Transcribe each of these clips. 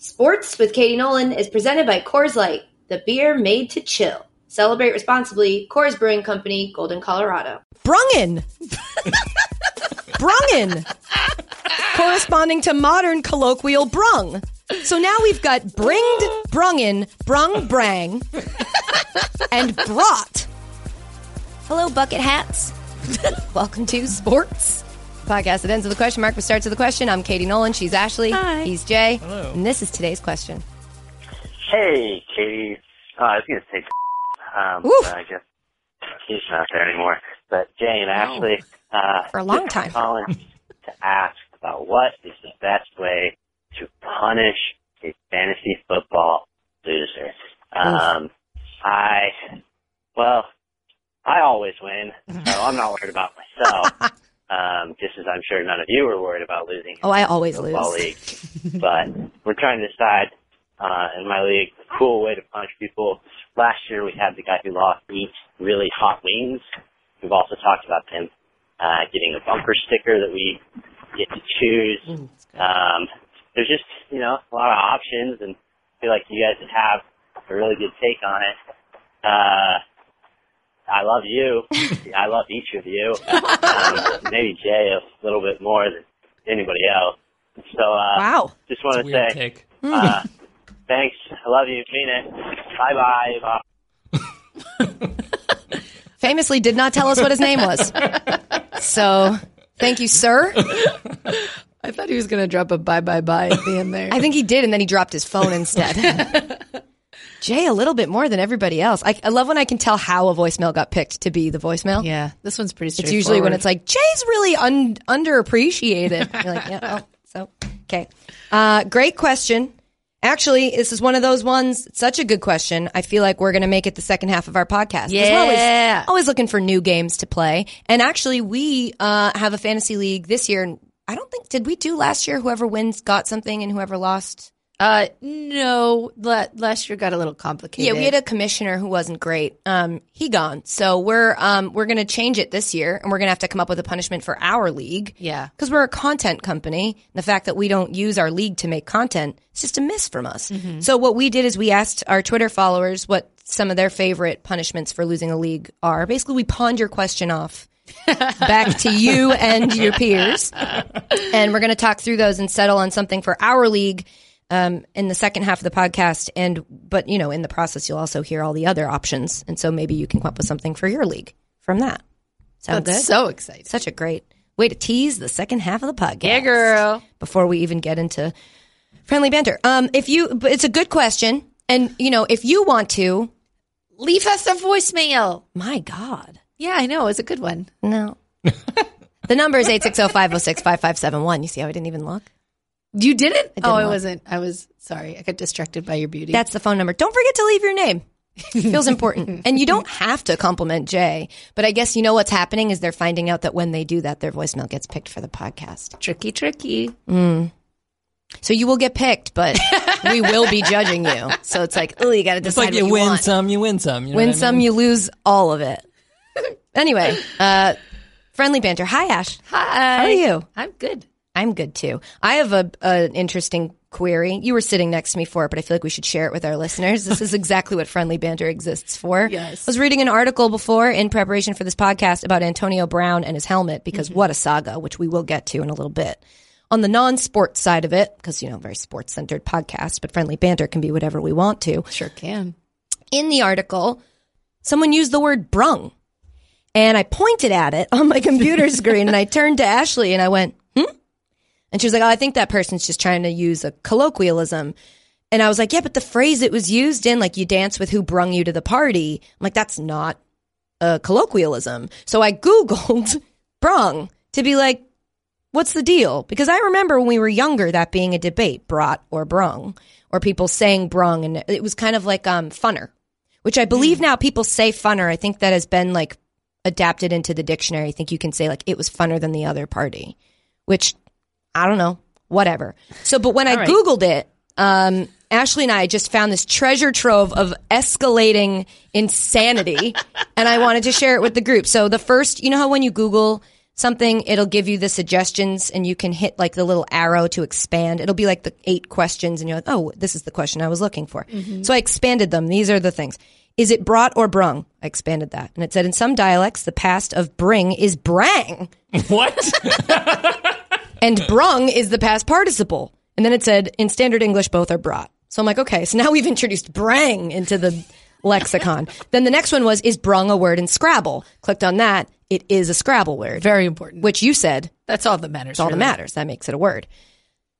Sports with Katie Nolan is presented by Coors Light, the beer made to chill. Celebrate responsibly. Coors Brewing Company, Golden, Colorado. Brungen. Brungen. Corresponding to modern colloquial brung. So now we've got bringed, brungen, brung, brang, and brought. Hello, bucket hats. Welcome to Sports. Podcast that ends with a question mark but starts with a question. I'm Katie Nolan. She's Ashley. Hi. He's Jay. Hello. And this is today's question. Hey, Katie. Uh, I was going to say, um, but I guess he's not there anymore. But Jay and Ashley, uh, For a long time. calling to ask about what is the best way to punish a fantasy football loser. Um, I, well, I always win, so I'm not worried about myself. Um, just as I'm sure none of you are worried about losing Oh, I always lose. league. but we're trying to decide uh, in my league a cool way to punish people. Last year we had the guy who lost eat really hot wings. We've also talked about him uh, getting a bumper sticker that we get to choose. Um, there's just you know a lot of options, and I feel like you guys have a really good take on it. Uh, I love you. I love each of you. Um, maybe Jay a little bit more than anybody else. So uh, Wow. just want to Weird say take. uh, thanks. I love you. Mean it. Bye bye. Famously did not tell us what his name was. So thank you, sir. I thought he was going to drop a bye bye bye at the end there. I think he did, and then he dropped his phone instead. Jay, a little bit more than everybody else. I, I love when I can tell how a voicemail got picked to be the voicemail. yeah, this one's pretty It's usually when it's like, Jay's really un- underappreciated. You're like, yeah, well, so, okay. Uh, great question. Actually, this is one of those ones, such a good question. I feel like we're going to make it the second half of our podcast. 'Cause We're always, Yeah. always looking for new games to play. And actually, we uh, have a fantasy league this year. And I don't think, did we do last year? Whoever wins got something and whoever lost? Uh, no, la- last year got a little complicated. Yeah, we had a commissioner who wasn't great. Um, he gone. So we're um, we're going to change it this year, and we're going to have to come up with a punishment for our league. Yeah. because we're a content company. The fact that we don't use our league to make content is just a miss from us. So what we did is we asked our Twitter followers what some of their favorite punishments for losing a league are. Basically, we pawned your question off. back to you and your peers. And we're going to talk through those and settle on something for our league um, in the second half of the podcast. And, but, you know, in the process, you'll also hear all the other options. And so maybe you can come up with something for your league from that. Sound That's good? so exciting. Such a great way to tease the second half of the podcast. Yeah, girl. Before we even get into friendly banter. Um, if you, but it's a good question. And, you know, if you want to, Leave us a voicemail. my God. Yeah, I know. It's a good one. No. the number is 860-506-5571. You see how I didn't even look? You didn't? didn't oh, I look. wasn't. I was sorry. I got distracted by your beauty. That's the phone number. Don't forget to leave your name. Feels important. and you don't have to compliment Jay, but I guess you know what's happening is they're finding out that when they do that, their voicemail gets picked for the podcast. tricky, tricky. So you will get picked, but we will be judging you. So it's like, oh, you got to decide. It's decide like you what you win want. some, you win some. You know win what I some, mean? you lose all of it. anyway, uh, friendly banter. Hi, Ash. Hi. How are you? I'm good. I'm good too. I have a an interesting query. You were sitting next to me for it, but I feel like we should share it with our listeners. This is exactly what friendly banter exists for. Yes. I was reading an article before in preparation for this podcast about Antonio Brown and his helmet because mm-hmm. what a saga, which we will get to in a little bit. On the non-sports side of it, because you know, very sports-centered podcast, but friendly banter can be whatever we want to. Sure can. In the article, someone used the word brung. And I pointed at it on my computer screen and I turned to Ashley and I went? And she was like, oh, I think that person's just trying to use a colloquialism. And I was like, yeah, but the phrase it was used in, like you dance with who brung you to the party, I'm like, that's not a colloquialism. So I Googled brung to be like, what's the deal? Because I remember when we were younger, that being a debate, brought or brung, or people saying brung. And it was kind of like um, funner, which I believe now people say funner. I think that has been like adapted into the dictionary. I think you can say like it was funner than the other party, which I don't know, whatever. So, but when I right. Googled it, um, Ashley and I just found this treasure trove of escalating insanity, and I wanted to share it with the group. So, the first, you know how when you Google something, it'll give you the suggestions and you can hit like the little arrow to expand. It'll be like the eight questions and you're like, oh, this is the question I was looking for. So I expanded them. These are the things. Is it brought or brung? I expanded that. And it said in some dialects, the past of bring is brang What? and brung is the past participle. And then it said in standard English, both are brought. So I'm like, okay, so now we've introduced brang into the lexicon. then the next one was, is brung a word in Scrabble? Clicked on that. It is a Scrabble word, Very important. which you said That's all that matters. That's all really. that matters. That makes it a word.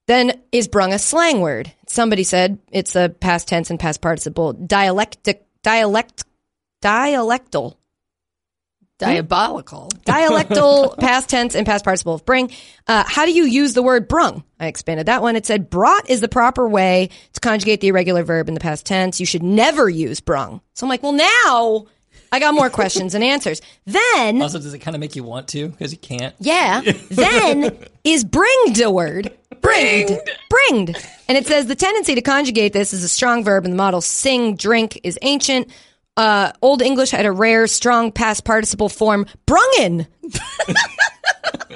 Then is brung a slang word? Somebody said it's a past tense and past participle. Dialectic, dialect, dialectal, Diabolical. dialectal past tense and past participle of bring. Uh, how do you use the word brung? I expanded that one. It said brought is the proper way to conjugate the irregular verb in the past tense. You should never use brung. So I'm like, well, now I got more questions and answers. Then also, does it kind of make you want to? Because you can't. yeah. Then is bringed a word? Bringed. Bringed. And it says the tendency to conjugate this is a strong verb in the model sing, drink is ancient. Uh, Old English had a rare, strong past participle form, brungen.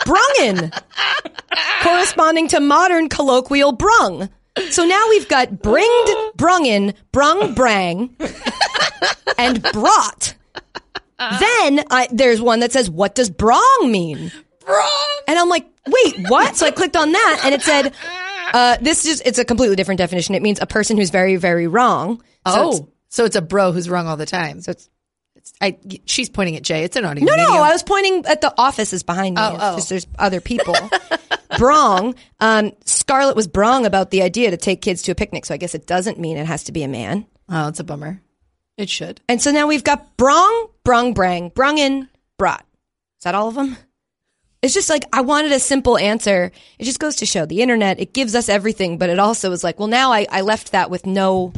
brungen. Corresponding to modern colloquial brung. So now we've got bringed, brungen, brung, brang, and brought. Then I, there's one that says, what does brong mean? And I'm like, wait, what? So I clicked on that and it said, uh, this is, it's a completely different definition. It means a person who's very, very wrong. So Oh, so it's a bro who's wrong all the time. so it's, it's I, she's pointing at Jay. It's an audio. no, no. I was pointing at the offices behind me. Oh, oh. just there's other people. brong. Um, Scarlett was brong about the idea to take kids to a picnic. So I guess it doesn't mean it has to be a man. Oh, it's a bummer. It should. And so now we've got brong, brung, brang, brungen, brought. Is that all of them? It's just like I wanted a simple answer. It just goes to show the internet, it gives us everything, but it also is like, well, now I, I left that with no.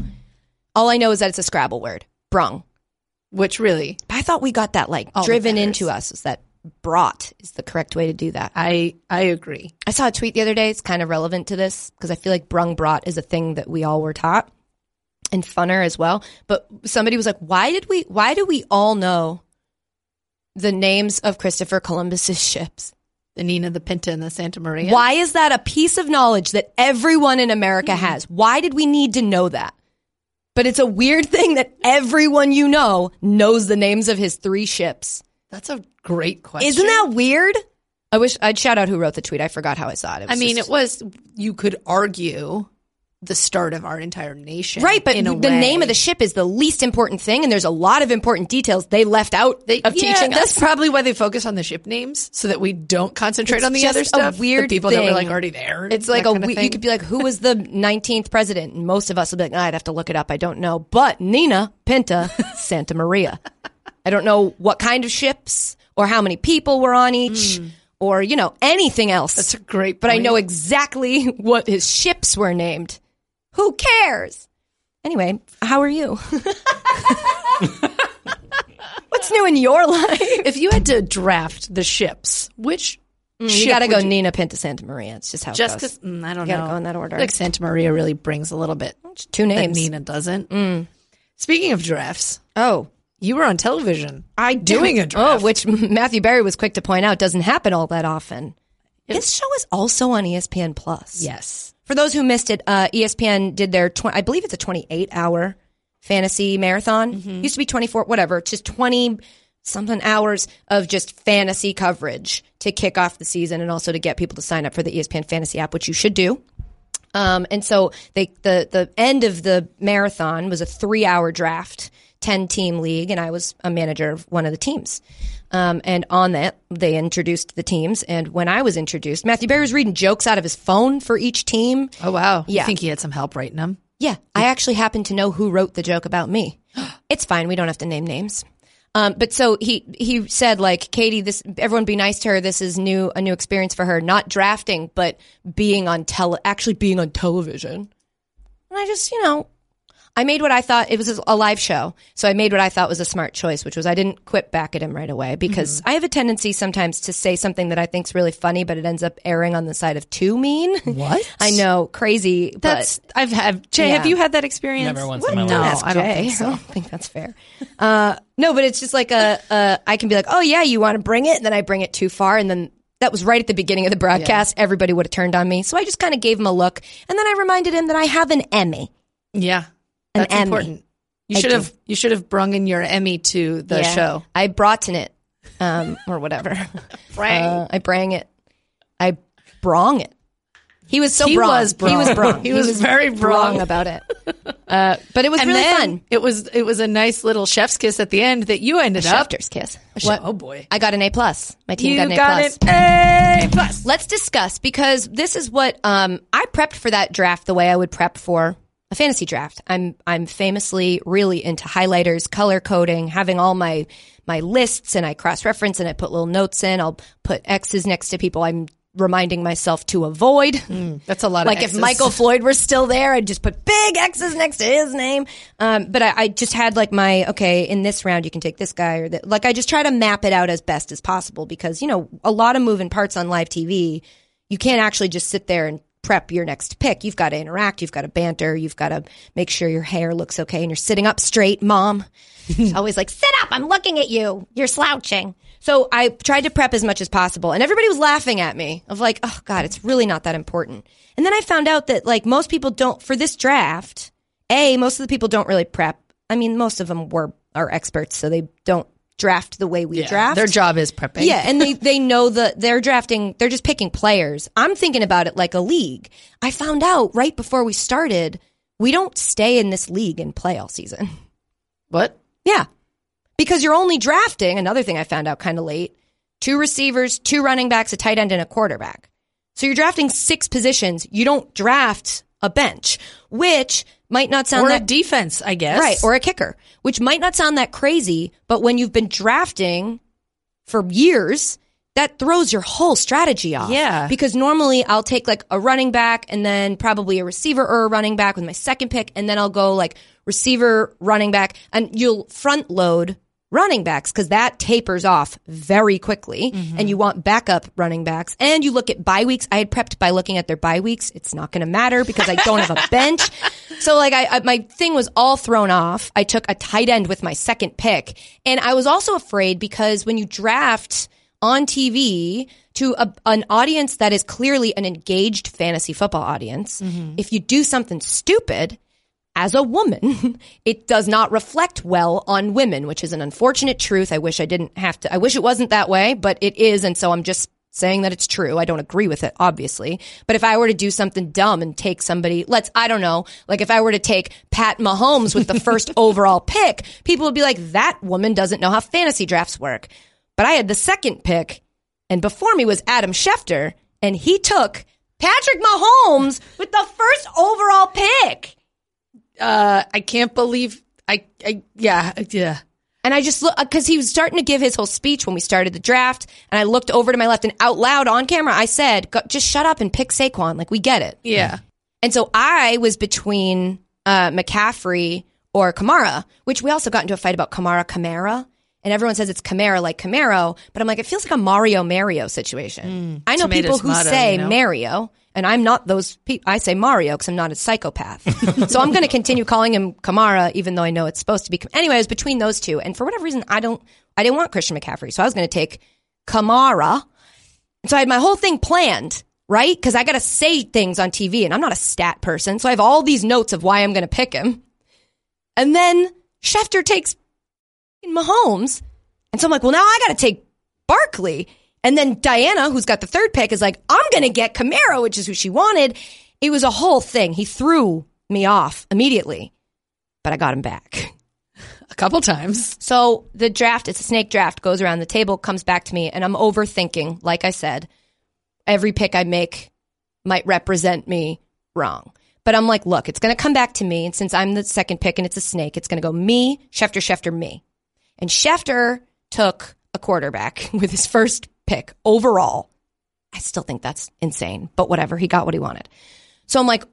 All I know is that it's a Scrabble word, brung. Which really, I thought we got that like All driven into us is that brought is the correct way to do that. I I agree. I saw a tweet the other day. It's kind of relevant to this because I feel like brung brought is a thing that we all were taught and funner as well. But somebody was like, why did we, why do we all know the names of Christopher Columbus's ships? The Nina, the Pinta, and the Santa Maria. Why is that a piece of knowledge that everyone in America hmm. has? Why did we need to know that? But it's a weird thing that everyone you know knows the names of his three ships. That's a great question. Isn't that weird? I wish I'd shout out who wrote the tweet. I forgot how I saw it. it I mean, just- it was. You could argue the start of our entire nation, Right, but the way. name of the ship is the least important thing, and there's a lot of important details they left out They, of yeah, teaching that's us. probably why they focus on the ship names so that we don't concentrate It's on the other a stuff. weird the people that were like already there. It's like a we- you could be like, who was the 19th president? And most of us would be like, "Ah, I'd have to look it up. I don't know. But Nina Pinta Santa Maria. I don't know what kind of ships or how many people were on each or, you know, anything else. That's a great. but I know exactly what his ships were named. Who cares? Anyway, how are you? What's new in your life? if you had to draft the ships, which mm, You ship got to go you- Nina Pinta Santa Maria. It's just how just because mm, I don't You gotta know. go in that order. Like Santa Maria really brings a little bit Just two that names. Nina doesn't. Mm. Speaking of drafts, Oh, you were on television. I doing a draft. Oh, which Matthew Berry was quick to point out doesn't happen all that often. This show is also on ESPN Plus. Yes. For those who missed it, uh, ESPN did their, tw- I believe it's a 28 hour fantasy marathon. Used to be 24, whatever. Just 20 something hours of just fantasy coverage to kick off the season and also to get people to sign up for the ESPN fantasy app, which you should do. Um, and so they, the, the end of the marathon was a three hour draft, 10 team league, and I was a manager of one of the teams. Um, and on that, they introduced the teams. And when I was introduced, Matthew Berry was reading jokes out of his phone for each team. Oh wow. Yeah. You think he had some help writing them? Yeah, I actually happen to know who wrote the joke about me. It's fine. We don't have to name names. Um, but so he he said like Katie, this everyone be nice to her. This is new a new experience for her. Not drafting, but being on tele actually being on television. And I just you know, I made what I thought it was a live show. So I made what I thought was a smart choice, which was I didn't quit back at him right away because I have a tendency sometimes to say something that I think's really funny, but it ends up erring on the side of too mean. What? I know, crazy. but- That's I've had Jay. Have you had that experience? Never once in What? my Don't life. ask I don't Jay. think so. I don't think that's fair. Uh, no, but it's just like a, a, I can be like, oh yeah, you want to bring it, and then I bring it too far, and then that was right at the beginning of the broadcast. Everybody would have turned on me, so I just kind of gave him a look, and then I reminded him that I have an Emmy. Yeah, An that's Emmy. important. You I should do. have you should have brung in your Emmy to the Yeah. show. I brought in it, um, or whatever. Uh, I brang it. I brong it. He was so He brong. was brong. He was brong. He was very brong. about it. Uh, but it was and really fun. It was it was a nice little chef's kiss at the end that you ended up. Schefter's kiss. What? Oh boy, I got an A plus. My team you got an A got plus. it. A plus. Let's discuss because this is what um, I prepped for that draft the way I would prep for a fantasy draft. I'm I'm famously really into highlighters, color coding, having all my my lists, and I cross reference and I put little notes in. I'll put X's next to people I'm reminding myself to avoid. That's a lot. Like of if Michael Floyd were still there, I'd just put big X's next to his name. Um, but I, I just had like my okay in this round you can take this guy or that. Like I just try to map it out as best as possible because you know a lot of moving parts on live TV. You can't actually just sit there and prep your next pick. You've got to interact. You've got to banter. You've got to make sure your hair looks okay and you're sitting up straight, mom. Always like, sit up. I'm looking at you. You're slouching. So I tried to prep as much as possible and everybody was laughing at me of like, oh God, it's really not that important. And then I found out that like most people don't, for this draft, A, most of the people don't really prep. I mean, most of them were, are experts, so they don't draft the way we Yeah, draft. Their job is prepping. Yeah, and they they know that they're drafting. They're just picking players. I'm thinking about it like a league. I found out right before we started, we don't stay in this league and play all season. What? Yeah, because you're only drafting. Another thing I found out kind of late: two receivers, two running backs, a tight end, and a quarterback. So you're drafting six positions. You don't draft a bench, which might not sound Or that a defense, I guess. Right, or a kicker, which might not sound that crazy, but when you've been drafting for years, that throws your whole strategy off. Yeah. Because normally I'll take like a running back and then probably a receiver or a running back with my second pick, and then I'll go like receiver, running back, and you'll front load running backs because that tapers off very quickly mm-hmm. and you want backup running backs. And you look at bye weeks. I had prepped by looking at their bye weeks. It's not going to matter because i don't have a bench. So like I, I my thing was all thrown off. I took a tight end with my second pick. And i was also afraid because when you draft on tv to a, an audience that is clearly an engaged fantasy football audience mm-hmm. if you do something stupid as a woman, it does not reflect well on women, which is an unfortunate truth. I wish I didn't have to, I wish it wasn't that way, but it is. And so I'm just saying that it's true. I don't agree with it, obviously. But if I were to do something dumb and take somebody, let's, I don't know, like if I were to take Pat Mahomes with the first overall pick, people would be like, that woman doesn't know how fantasy drafts work. But I had the second pick and before me was Adam Schefter and he took Patrick Mahomes with the first overall pick. Uh, I can't believe I. I yeah yeah. And I just look because he was starting to give his whole speech when we started the draft, and I looked over to my left and out loud on camera, I said, "Just shut up and pick Saquon. Like we get it." Yeah. And so I was between uh, McCaffrey or Kamara, which we also got into a fight about Kamara Kamara. And everyone says it's Camara like Camaro, but I'm like, it feels like a Mario Mario situation. I know people who tomato, say you know? Mario, and I'm not those people. I say Mario because I'm not a psychopath. so I'm going to continue calling him Kamara, even though I know it's supposed to be. Anyway, I was between those two, and for whatever reason, I don't, I didn't want Christian McCaffrey, so I was going to take Kamara. So I had my whole thing planned, right? Because I got to say things on TV, and I'm not a stat person, so I have all these notes of why I'm going to pick him. And then Schefter takes Mahomes, and so I'm like, well, now I got to take Barkley. And then Diana, who's got the third pick, is like, I'm going to get Camaro, which is who she wanted. It was a whole thing. He threw me off immediately, but I got him back. A couple times. So the draft, it's a snake draft, goes around the table, comes back to me, and I'm overthinking. Like I said, every pick I make might represent me wrong. But I'm like, look, it's going to come back to me. And since I'm the second pick and it's a snake, it's going to go me, Schefter, Schefter, me. And Schefter took a quarterback with his first pick overall. I still think that's insane, but whatever. He got what he wanted. So I'm like,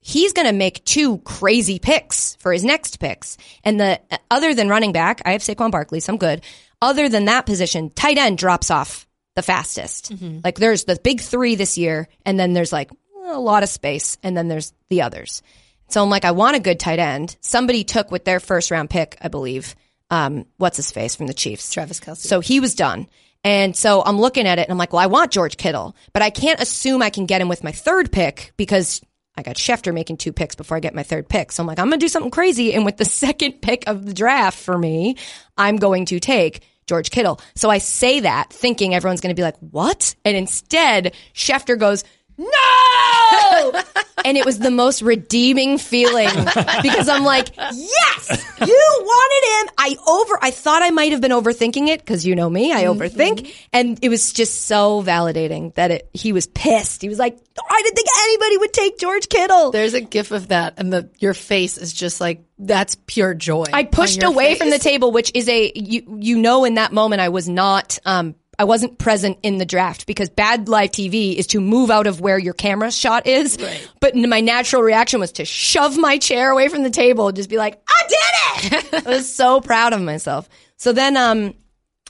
he's going to make two crazy picks for his next picks. And the other than running back, I have Saquon Barkley, so I'm good. Other than that position, tight end drops off the fastest. Like there's the big three this year, and then there's like a lot of space, and then there's the others. So I'm like, I want a good tight end. Somebody took with their first round pick, I believe. Um, what's his face from the Chiefs? Travis Kelce. So he was done. And so I'm looking at it and I'm like, well, I want George Kittle, but I can't assume I can get him with my third pick because I got Schefter making two picks before I get my third pick. So I'm like, I'm going to do something crazy. And with the second pick of the draft for me, I'm going to take George Kittle. So I say that thinking everyone's going to be like, what? And instead, Schefter goes, no! and it was the most redeeming feeling because I'm like, yes, you wanted him. I over, I thought I might have been overthinking it because you know me, I overthink. And it was just so validating that it, he was pissed. He was like, I didn't think anybody would take George Kittle. There's a gif of that, and the your face is just like that's pure joy. I pushed away from the table, which is a you you know in that moment I was not um I wasn't present in the draft because bad live TV is to move out of where your camera shot is. But my natural reaction was to shove my chair away from the table and just be like, I did it. I was so proud of myself. So then um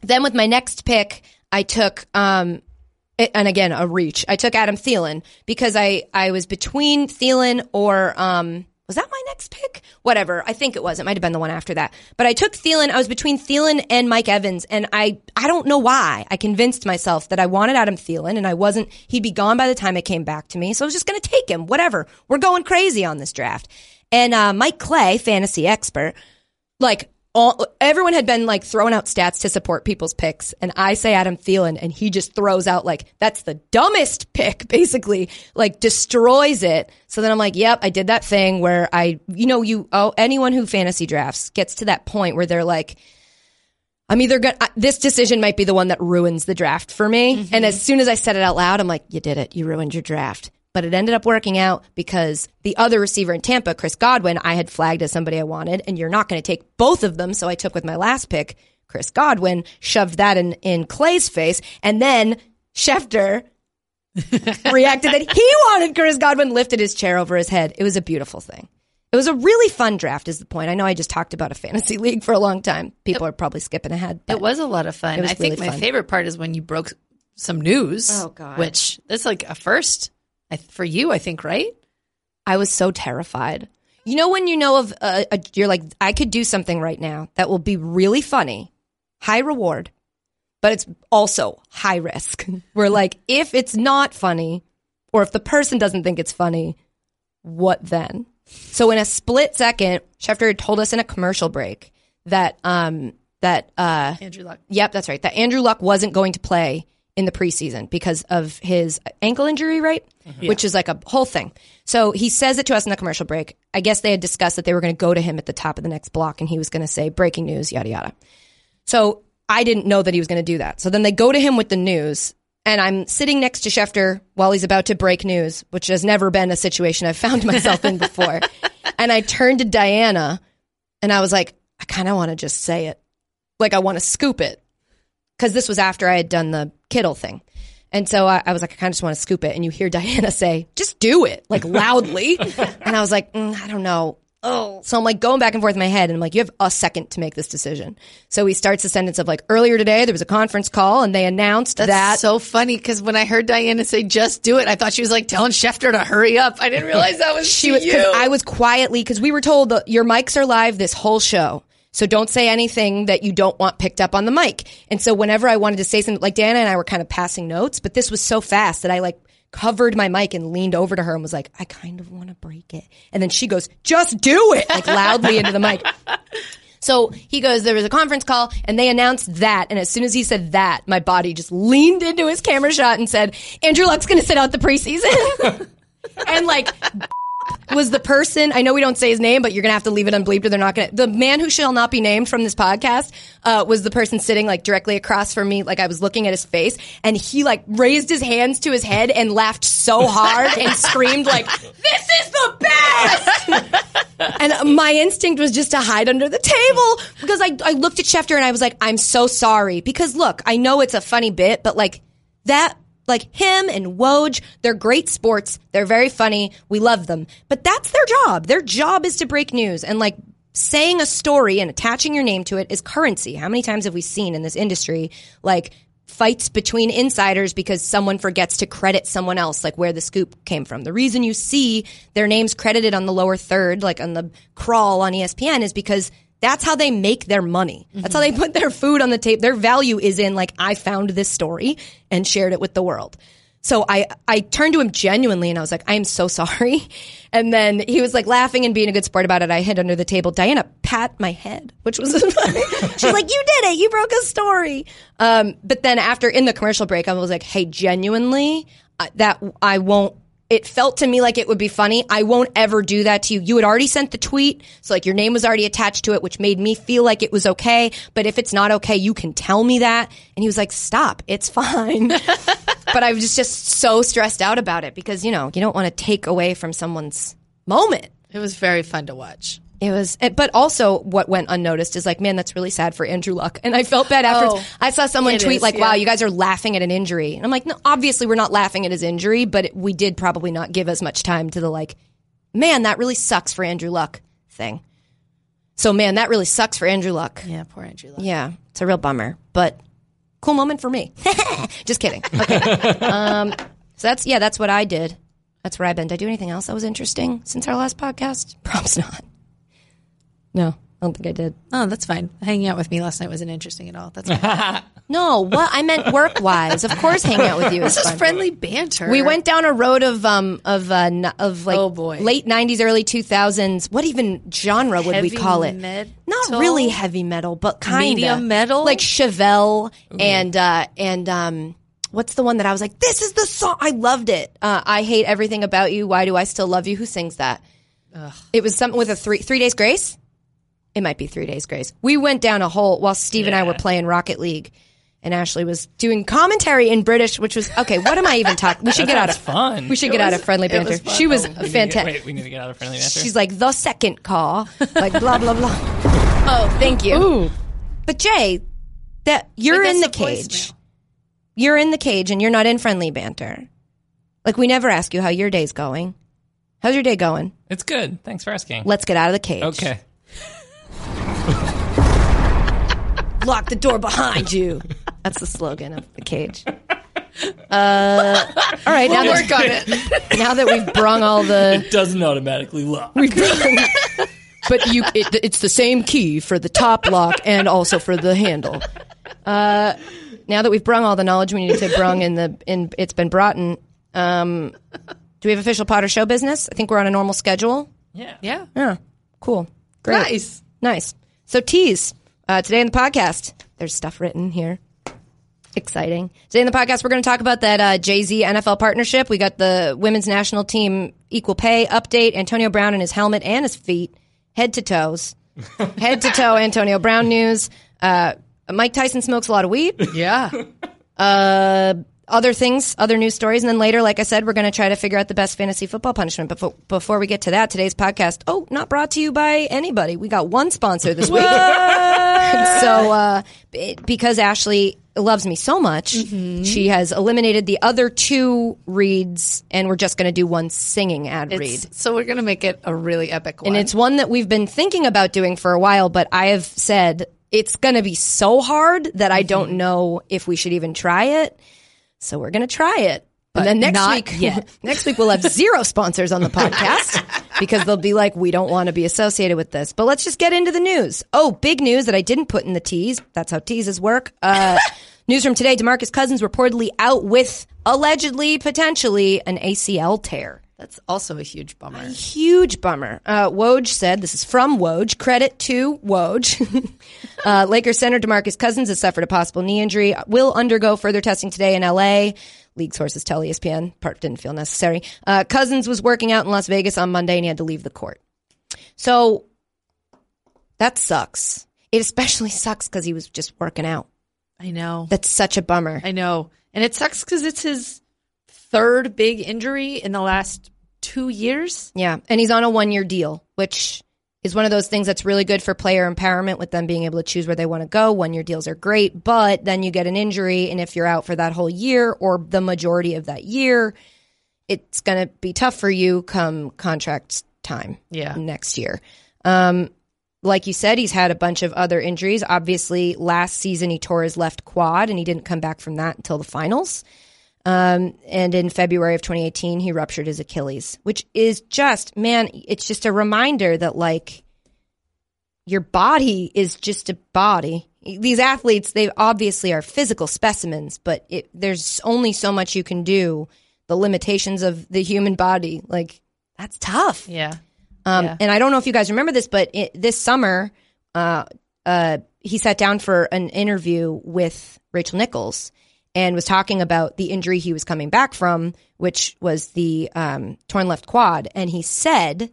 then with my next pick, I took um it- and again a reach. I took Adam Thielen because I I was between Thielen or um was that my next pick? Whatever. I think it was. It might have been the one after that. But I took Thielen. I was between Thielen and Mike Evans, and I I don't know why. I convinced myself that I wanted Adam Thielen, and I wasn't. He'd be gone by the time it came back to me, so I was just going to take him. Whatever. We're going crazy on this draft. And uh, Mike Clay, fantasy expert, like all, everyone had been like throwing out stats to support people's picks, and I say Adam Thielen, and he just throws out like that's the dumbest pick, basically, like destroys it. So then I'm like, yep, I did that thing where I, you know, you oh anyone who fantasy drafts gets to that point where they're like. I'm either going to, this decision might be the one that ruins the draft for me. Mm-hmm. And as soon as I said it out loud, I'm like, you did it. You ruined your draft. But it ended up working out because the other receiver in Tampa, Chris Godwin, I had flagged as somebody I wanted, and you're not going to take both of them. So I took with my last pick, Chris Godwin, shoved that in, in Clay's face, and then Schefter reacted that he wanted Chris Godwin, lifted his chair over his head. It was a beautiful thing. It was a really fun draft, is the point. I know I just talked about a fantasy league for a long time. People are probably skipping ahead. It was a lot of fun. It I think my fun. favorite part is when you broke some news. Oh, God. Which that's like a first I, for you, I think, right? I was so terrified. You know when you know of a, a you're like I could do something right now that will be really funny, high reward, but it's also high risk. We're like if it's not funny or if the person doesn't think it's funny, what then? So in a split second, Schefter had told us in a commercial break that um that uh Andrew Luck. Yep, that's right. That Andrew Luck wasn't going to play in the preseason because of his ankle injury, right? Mm-hmm. Which is like a whole thing. So he says it to us in the commercial break. I guess they had discussed that they were going to go to him at the top of the next block and he was going to say breaking news, yada, yada. So I didn't know that he was going to do that. So then they go to him with the news and I'm sitting next to Schefter while he's about to break news, which has never been a situation I've found myself in before. and I turned to Diana and I was like, I kind of want to just say it. Like I want to scoop it because this was after I had done the Kittle thing. And so I, I was like, I kind of just want to scoop it. And you hear Diana say, just do it, like loudly. and I was like, mm, I don't know. Oh. So I'm like going back and forth in my head. And I'm like, you have a second to make this decision. So he starts the sentence of like, earlier today, there was a conference call and they announced That's that. so funny because when I heard Diana say "just do it," I thought she was like telling Schefter to hurry up. I didn't realize that was she was, you. I was quietly, because we were told that your mics are live this whole show. So don't say anything that you don't want picked up on the mic. And so whenever I wanted to say something, like Dana and I were kind of passing notes, but this was so fast that I like covered my mic and leaned over to her and was like, I kind of want to break it. And then she goes, just do it, like loudly into the mic. So he goes, there was a conference call and they announced that. And as soon as he said that, my body just leaned into his camera shot and said, Andrew Luck's going to sit out the preseason. and like, was the person, I know we don't say his name, but you're to have to leave it unbleeped or they're not to, the man who shall not be named from this podcast, uh, was the person sitting like directly across from me. Like I was looking at his face and he like raised his hands to his head and laughed so hard and screamed like, this is the best! and my instinct was just to hide under the table because I, I looked at Schefter and I was like, I'm so sorry. Because look, I know it's a funny bit, but like that Like him and Woj, they're great sports. They're very funny. We love them. But that's their job. Their job is to break news. And like saying a story and attaching your name to it is currency. How many times have we seen in this industry like fights between insiders because someone forgets to credit someone else, like where the scoop came from? The reason you see their names credited on the lower third, like on the crawl on ESPN, is because that's how they make their money. That's how they put their food on the table. Their value is in like, I found this story and shared it with the world. So I, I turned to him genuinely and I was like, I am so sorry. And then he was like laughing and being a good sport about it. I hid under the table. Diana pat my head, which was funny. She's like, you did it. You broke a story. Um, but then after in the commercial break, I was like, hey, genuinely, uh, that I won't it felt to me like it would be funny. I won't ever do that to you. You had already sent the tweet, so like your name was already attached to it, which made me feel like it was okay. But if it's not okay, you can tell me that. And he was like, "Stop, it's fine." but I was just so stressed out about it because you know you don't want to take away from someone's moment. It was very fun to watch. It was, eh, but also what went unnoticed is like, man, that's really sad for Andrew Luck. And I felt bad afterwards. Oh, I saw someone tweet is, like, yeah. wow, you guys are laughing at an injury. And I'm like, no, obviously we're not laughing at his injury, but it, we did probably not give as much time to the like, man, that really sucks for Andrew Luck thing. So man, that really sucks for Andrew Luck. Yeah, poor Andrew. Luck. Yeah, it's a real bummer, but cool moment for me. Just kidding. Okay. um, so that's, yeah, that's what I did. That's where I've been. Did I do anything else that was interesting since our last podcast? Props not. No, I don't think I did. Oh, that's fine. Hanging out with me last night wasn't interesting at all. That's fine. No, what I meant work wise. Of course, hanging out with you is this is fun. friendly banter. We went down a road of um of uh, of like Oh, boy. late '90s, early 2000s. What even genre would we call it? metal? Not really heavy metal, but kind of Medium metal? like Chevelle and uh and um. What's the one that I was like, this is the song? I loved it. Uh, I hate everything about you. Why do I still love you? Who sings that? It was something with a three three days grace. It might be three days grace. We went down a hole while Steve and I were playing Rocket League, and Ashley was doing commentary in British, which was okay. What am I even talking? We should get out of fun. We should get out of friendly banter. was fun. She was oh, We need to fantastic. Wait, we need to get out of friendly banter. She's like the second call, like blah blah blah. Oh, thank you. But Jay, that you're in the cage. You're in the cage, and you're not in friendly banter. Like we never ask you how your day's going. How's your day going? it's good. Thanks for asking. Let's get out of the cage. okay. Lock the door behind you. That's the slogan of the cage. Uh, all right, now that, Work on it. now that we've brung all the It doesn't automatically lock. but you it, it's the same key for the top lock and also for the handle. Uh, now that we've brung all the knowledge we need to brung in the in it's been brought in. Um, do we have official Potter show business? I think we're on a normal schedule. yeah. Yeah. Yeah, cool, great, Nice. nice. So tease uh, today in the podcast. There's stuff written here. Exciting. Today in the podcast, we're going to talk about that uh, Jay Z NFL partnership. We got the women's national team equal pay update. Antonio Brown in his helmet and his feet, head to toes, head to toe. Antonio Brown news. Uh, Mike Tyson smokes a lot of weed. Yeah. Uh, other things, other news stories, and then later, like I said, we're going to try to figure out the best fantasy football punishment. But before, before we get to that, today's podcast, oh, not brought to you by anybody. We got one sponsor this week. so, uh, b- because Ashley loves me so much, she has eliminated the other two reads, and we're just going to do one singing ad read. So we're gonna make it a really epic one. And it's one that we've been thinking about doing for a while, but I have said it's going to be so hard that I don't know if we should even try it. So we're going to try it. and then next week, yet. next week we'll have zero sponsors on the podcast because they'll be like, we don't want to be associated with this. But let's just get into the news. Oh, big news that I didn't put in the tease. That's how teases work. Uh, news from today: Demarcus Cousins reportedly out with allegedly, potentially an ACL tear That's also a huge bummer. A huge bummer. Uh, Woj said, this is from Woj, credit to Woj. uh, Lakers center DeMarcus Cousins has suffered a possible knee injury, will undergo further testing today in LA. League sources tell ESPN. Part didn't feel necessary. Uh, Cousins was working out in Las Vegas on Monday and he had to leave the court. So that sucks. It especially sucks because he was just working out. I know. That's such a bummer. I know. And it sucks because it's his third big injury in the last two years. Yeah, and he's on a one year deal, which is one of those things that's really good for player empowerment with them being able to choose where they want to go. One year deals are great, but then you get an injury, and if you're out for that whole year or the majority of that year, it's going to be tough for you come contract time Yeah. next year. Um, like you said, he's had a bunch of other injuries. Obviously, last season he tore his left quad and he didn't come back from that until the finals. Um, and in February of 2018, he ruptured his Achilles, which is just, man, it's just a reminder that like your body is just a body. These athletes, they obviously are physical specimens, but it, there's only so much you can do. The limitations of the human body, like that's tough. Yeah. Um, Yeah. And I don't know if you guys remember this, but it, this summer, uh, uh, he sat down for an interview with Rachel Nichols and was talking about the injury he was coming back from, which was the um, torn left quad. And he said,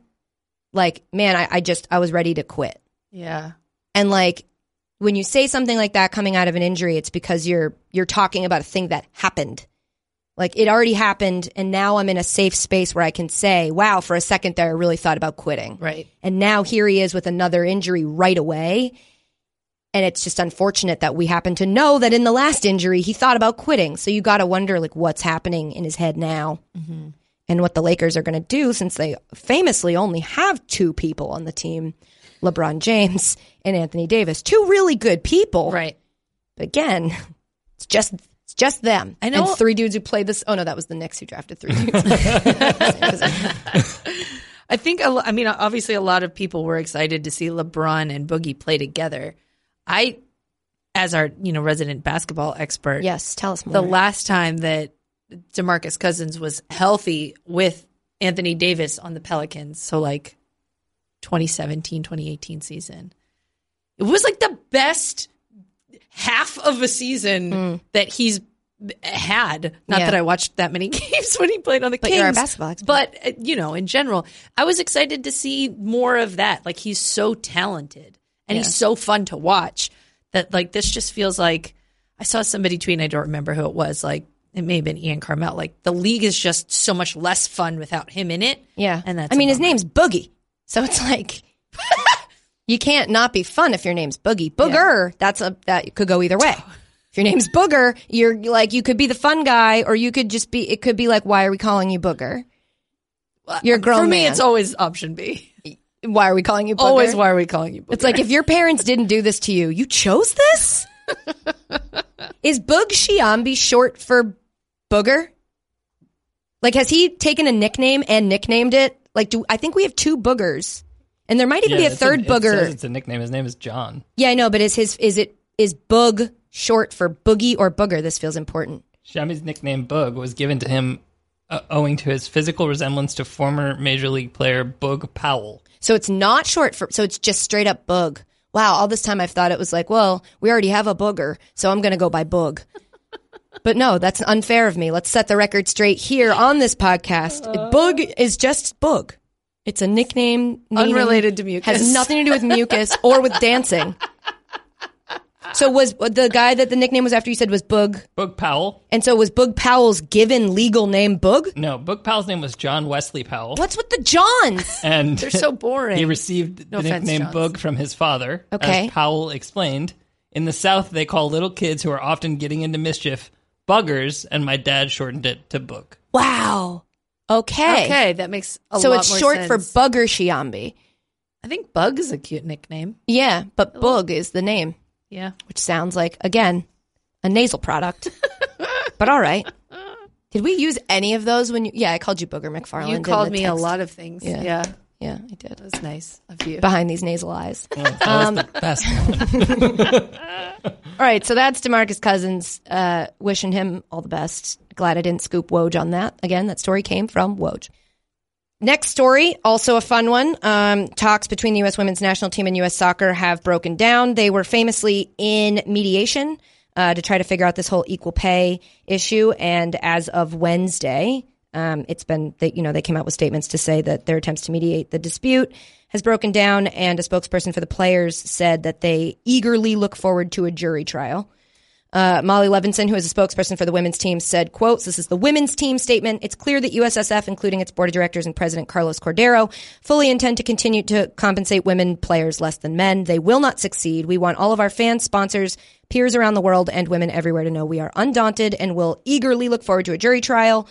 like, man, I, I just, I was ready to quit. Yeah. And like, when you say something like that coming out of an injury, it's because you're you're talking about a thing that happened. Like it already happened, and now I'm in a safe space where I can say, "Wow, for a second there, I really thought about quitting." Right. And now here he is with another injury right away. And it's just unfortunate that we happen to know that in the last injury he thought about quitting. So you got to wonder like what's happening in his head now, mm-hmm. and what the Lakers are going to do since they famously only have two people on the team, LeBron James and Anthony Davis, two really good people. Right. But again, it's just it's just them. I know- and three dudes who played this. Oh no, that was the Knicks who drafted three dudes. I think, a I mean, obviously, a lot of people were excited to see LeBron and Boogie play together. I, as our you know resident basketball expert, yes, tell us more. the last time that Demarcus Cousins was healthy with Anthony Davis on the Pelicans, so like 2017, 2018 season, it was like the best half of a season that he's had. Not Yeah. that I watched that many games when he played on the But Kings, you're a basketball expert. but uh, you know, in general, I was excited to see more of that. Like he's so talented and he's so fun to watch that like this just feels like I saw somebody tweet and I don't remember who it was, like it may have been Ian Karmel. Like the league is just so much less fun without him in it. Yeah. And that's I mean, his name's Boogie. So it's like, you can't not be fun if your name's Boogie. Booger, that's a, that could go either way. If your name's Booger, you're like, you could be the fun guy or you could just be, it could be like, why are we calling you Booger? You're a grown For me, man. it's always option B. why are we calling you Booger? Always why are we calling you Booger? It's like if your parents didn't do this to you, you chose this? Is Boog Sciambi short for booger? Like, has he taken a nickname and nicknamed it? Like, do I think we have two boogers, and there might even be a third it booger. says it's a nickname. His name is John. yeah, I know, but is his is it is Boog short for boogie or booger? This feels important. Sciambi's nickname Boog was given to him uh, owing to his physical resemblance to former Major League player Boog Powell. So it's not short for. So it's just straight up bug. Wow, all this time I've thought it was like, well, we already have a booger, so I'm going to go by bug. But no, that's unfair of me. Let's set the record straight here on this podcast. Uh-huh. Boog is just boog. It's a nickname Unrelated to mucus. Has nothing to do with mucus or with dancing. So was the guy that the nickname was after you said was Boog, Boog Powell? and so was Boog Powell's given legal name Boog? No, Boog Powell's name was John Wesley Powell. What's with the Johns? And They're so boring. He received No the offense, nickname Johns. Boog from his father. Okay. As Powell explained. In the South, they call little kids who are often getting into mischief buggers, and my dad shortened it to Boog. Wow. Okay. okay, that makes a so lot it's more short for sense. Bugger Sciambi. I think Bug is a cute nickname. Yeah, but Boog is the name, Yeah. which sounds like again a nasal product. but all right. Did we use any of those when you? Yeah, I called you Booger McFarland. You called the me a lot of things. Yeah. Yeah. Yeah, I did. That was nice of you. Behind these nasal eyes. That Um, was the best. All right, so that's Demarcus Cousins. Uh, wishing him all the best. Glad I didn't scoop Woj on that. Again, that story came from Woj. Next story, also a fun one. Um, talks between the U.S. women's national team and U.S. soccer have broken down. They were famously in mediation uh, to try to figure out this whole equal pay issue. And as of Wednesday, um, it's been that you know they came out with statements to say that their attempts to mediate the dispute has broken down. And a spokesperson for the players said that they eagerly look forward to a jury trial. Uh, Molly Levinson, who is a spokesperson for the women's team, said, quotes, this is the women's team statement. It's clear that USSF, including its board of directors and president Carlos Cordeiro, fully intend to continue to compensate women players less than men. They will not succeed. We want all of our fans, sponsors, peers around the world, and women everywhere to know we are undaunted and will eagerly look forward to a jury trial,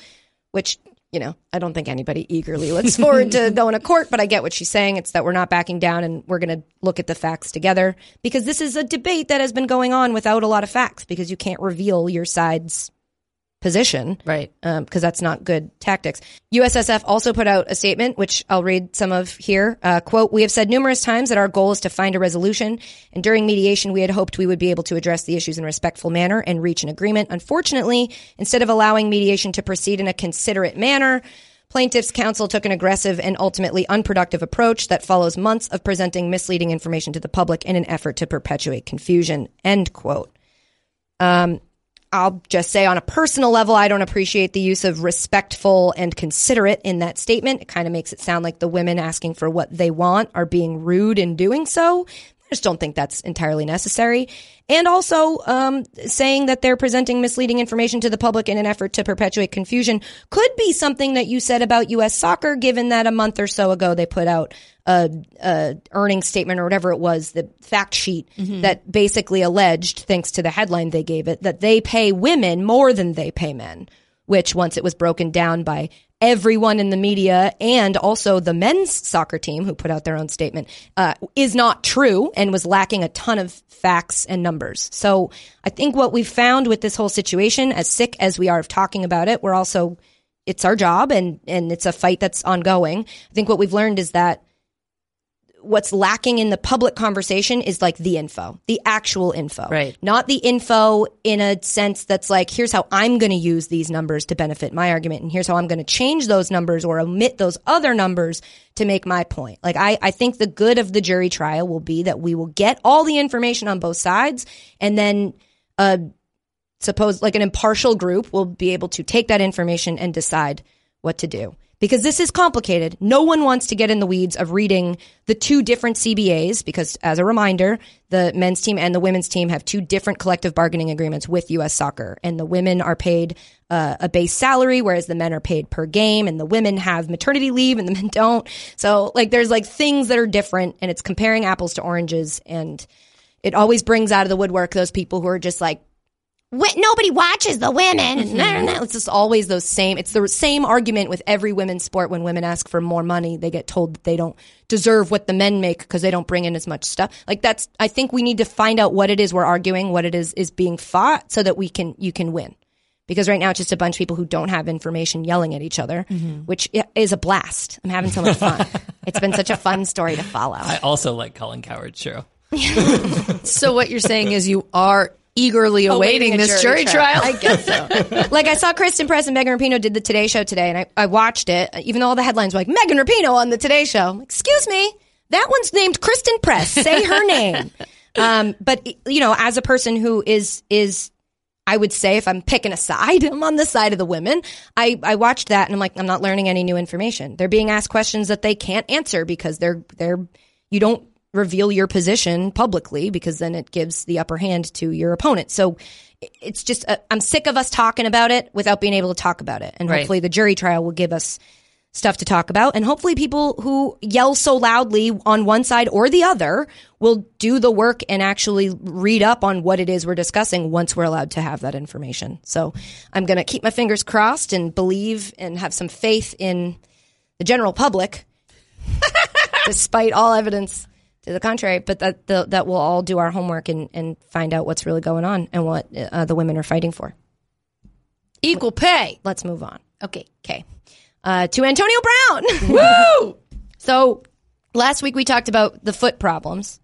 which you know, I don't think anybody eagerly looks forward to going to court, but I get what she's saying. It's that we're not backing down and we're going to look at the facts together because this is a debate that has been going on without a lot of facts because you can't reveal your side's position. Right. Because that's not good tactics. USSF also put out a statement, which I'll read some of here. Uh, quote, we have said numerous times that our goal is to find a resolution. And during mediation, we had hoped we would be able to address the issues in a respectful manner and reach an agreement. Unfortunately, instead of allowing mediation to proceed in a considerate manner, Plaintiffs' counsel took an aggressive and ultimately unproductive approach that follows months of presenting misleading information to the public in an effort to perpetuate confusion. End quote. Um, I'll just say on a personal level, I don't appreciate the use of respectful and considerate in that statement. It kind of makes it sound like the women asking for what they want are being rude in doing so. I just don't think that's entirely necessary. And also, um, saying that they're presenting misleading information to the public in an effort to perpetuate confusion could be something that you said about U.S. soccer, given that a month or so ago they put out a, a earnings statement or whatever it was, the fact sheet that basically alleged, thanks to the headline they gave it, that they pay women more than they pay men. Which, once it was broken down by everyone in the media and also the men's soccer team who put out their own statement, uh, is not true and was lacking a ton of facts and numbers. So I think what we've found with this whole situation, as sick as we are of talking about it, we're also, it's our job and, and it's a fight that's ongoing. I think what we've learned is that what's lacking in the public conversation is like the info, the actual info. Right. Not the info in a sense that's like, here's how I'm going to use these numbers to benefit my argument. And here's how I'm going to change those numbers or omit those other numbers to make my point. Like, I, I think the good of the jury trial will be that we will get all the information on both sides and then, uh, suppose like an impartial group will be able to take that information and decide what to do. Because this is complicated. No one wants to get in the weeds of reading the two different CBAs because as a reminder, the men's team and the women's team have two different collective bargaining agreements with US soccer and the women are paid uh, a base salary whereas the men are paid per game and the women have maternity leave and the men don't. So like there's like things that are different and it's comparing apples to oranges and it always brings out of the woodwork those people who are just like "Wi- nobody watches the women. Mm-hmm. No, no, no. It's just always those same. It's the same argument with every women's sport. When women ask for more money, they get told that they don't deserve what the men make because they don't bring in as much stuff. Like that's. I think we need to find out what it is we're arguing, what it is is being fought, so that we can you can win. Because right now it's just a bunch of people who don't have information yelling at each other, Mm-hmm. which is a blast. I'm having so much fun. it's been such a fun story to follow. I also like Colin Cowherd's show. So what you're saying is you are eagerly awaiting, a this jury, trial. I guess so. like I saw Christen Press and Megan Rapinoe did the Today Show today, and I, I watched it. Even though all the headlines were like Megan Rapinoe on the Today Show. I'm like, Excuse me, that one's named Christen Press. Say her name. Um, but you know, as a person who is is I would say if I'm picking a side, I'm on the side of the women. I, I watched that and I'm like, I'm not learning any new information. They're being asked questions that they can't answer because they're they're you don't reveal your position publicly because then it gives the upper hand to your opponent. So it's just uh, I'm sick of us talking about it without being able to talk about it. And Right. hopefully the jury trial will give us stuff to talk about. And hopefully people who yell so loudly on one side or the other will do the work and actually read up on what it is we're discussing once we're allowed to have that information. So I'm going to keep my fingers crossed and believe and have some faith in the general public, despite all evidence to the contrary. But that the, that we'll all do our homework and, and find out what's really going on and what uh, the women are fighting for. Equal pay. Let's move on. Okay. Okay. Uh, to Antonio Brown. Woo! So last week we talked about the foot problems.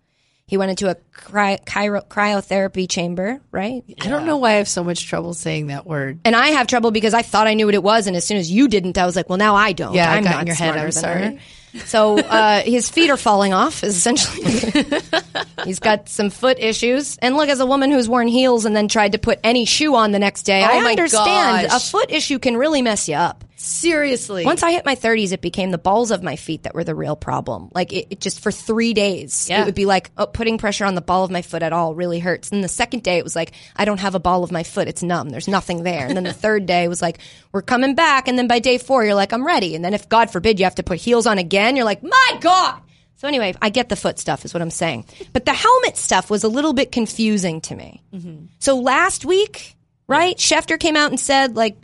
He went into a cry- cryo- cryotherapy chamber, right? I don't know why I have so much trouble saying that word. And I have trouble because I thought I knew what it was, and as soon as you didn't, I was like, "Well, now I don't." Yeah, I I'm got not in your head. I'm sorry. her. So uh, his feet are falling off. Is essentially he's got some foot issues. And look, as a woman who's worn heels and then tried to put any shoe on the next day, I Oh my understand gosh. a foot issue can really mess you up. Seriously. Once I hit my 30s, it became the balls of my feet that were the real problem. Like it, it just for three days, Yeah. it would be like oh, putting pressure on the ball of my foot at all really hurts. And the second day, it was like I don't have a ball of my foot; it's numb. There's nothing there. And then the third day was like we're coming back. And then by day four, you're like I'm ready. And then if God forbid you have to put heels on again, you're like my God. So anyway, I get the foot stuff is what I'm saying. But the helmet stuff was a little bit confusing to me. Mm-hmm. So last week, right? Schefter came out and said like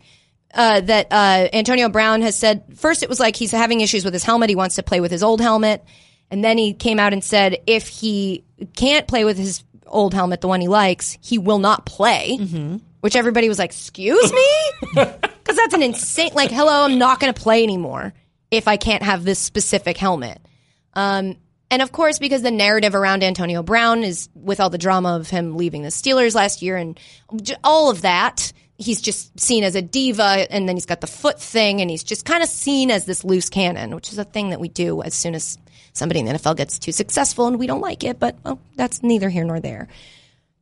uh, that uh, Antonio Brown has said. First, it was like he's having issues with his helmet. He wants to play with his old helmet, and then he came out and said if he can't play with his old helmet, the one he likes, he will not play. Which everybody was like, "Excuse me," because that's an insane. Like, hello, I'm not going to play anymore if I can't have this specific helmet. Um, and of course, because the narrative around Antonio Brown is with all the drama of him leaving the Steelers last year and all of that, he's just seen as a diva. And then he's got the foot thing, and he's just kind of seen as this loose cannon, which is a thing that we do as soon as somebody in the NFL gets too successful and we don't like it. But well, that's neither here nor there.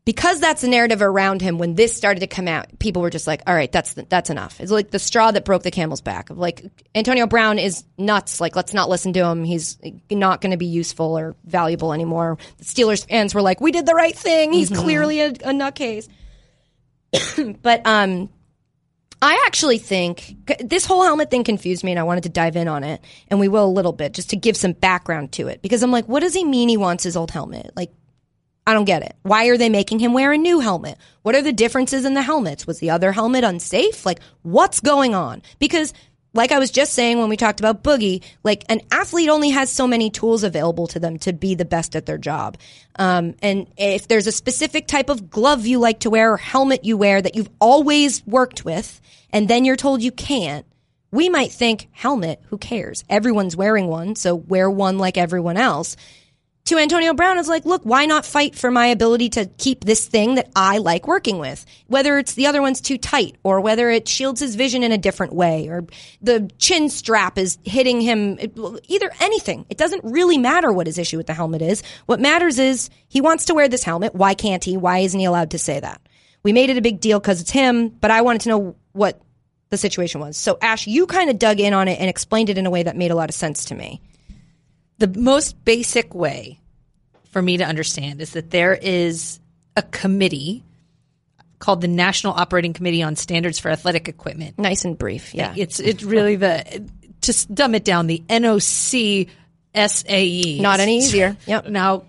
Because that's the narrative around him when this started to come out people were just like all right that's that's enough. It's like the straw that broke the camel's back of like antonio brown is nuts like let's not listen to him. He's not going to be useful or valuable anymore. The steelers fans were like we did the right thing. He's mm-hmm. clearly a, a nutcase but um I actually think this whole helmet thing confused me and I wanted to dive in on it and we will a little bit just to give some background to it because I'm like what does he mean he wants his old helmet like I don't get it. Why are they making him wear a new helmet? What are the differences in the helmets? Was the other helmet unsafe? Like, what's going on? Because, like I was just saying when we talked about Boogie, like an athlete only has so many tools available to them to be the best at their job. Um, and if there's a specific type of glove you like to wear or helmet you wear that you've always worked with, and then you're told you can't, we might think helmet, who cares? Everyone's wearing one, so wear one like everyone else to Antonio Brown is like, look, why not fight for my ability to keep this thing that I like working with? Whether it's the other one's too tight or whether it shields his vision in a different way or the chin strap is hitting him, either anything. It doesn't really matter what his issue with the helmet is. What matters is he wants to wear this helmet. Why can't he? Why isn't he allowed to say that? We made it a big deal because it's him, but I wanted to know what the situation was. So Ash, you kind of dug in on it and explained it in a way that made a lot of sense to me. The most basic way for me to understand is that there is a committee called the National Operating Committee on Standards for Athletic Equipment. Nice and brief. Yeah. It's it's really the to dumb it down the NOC SAE. Not any easier. Yep. Now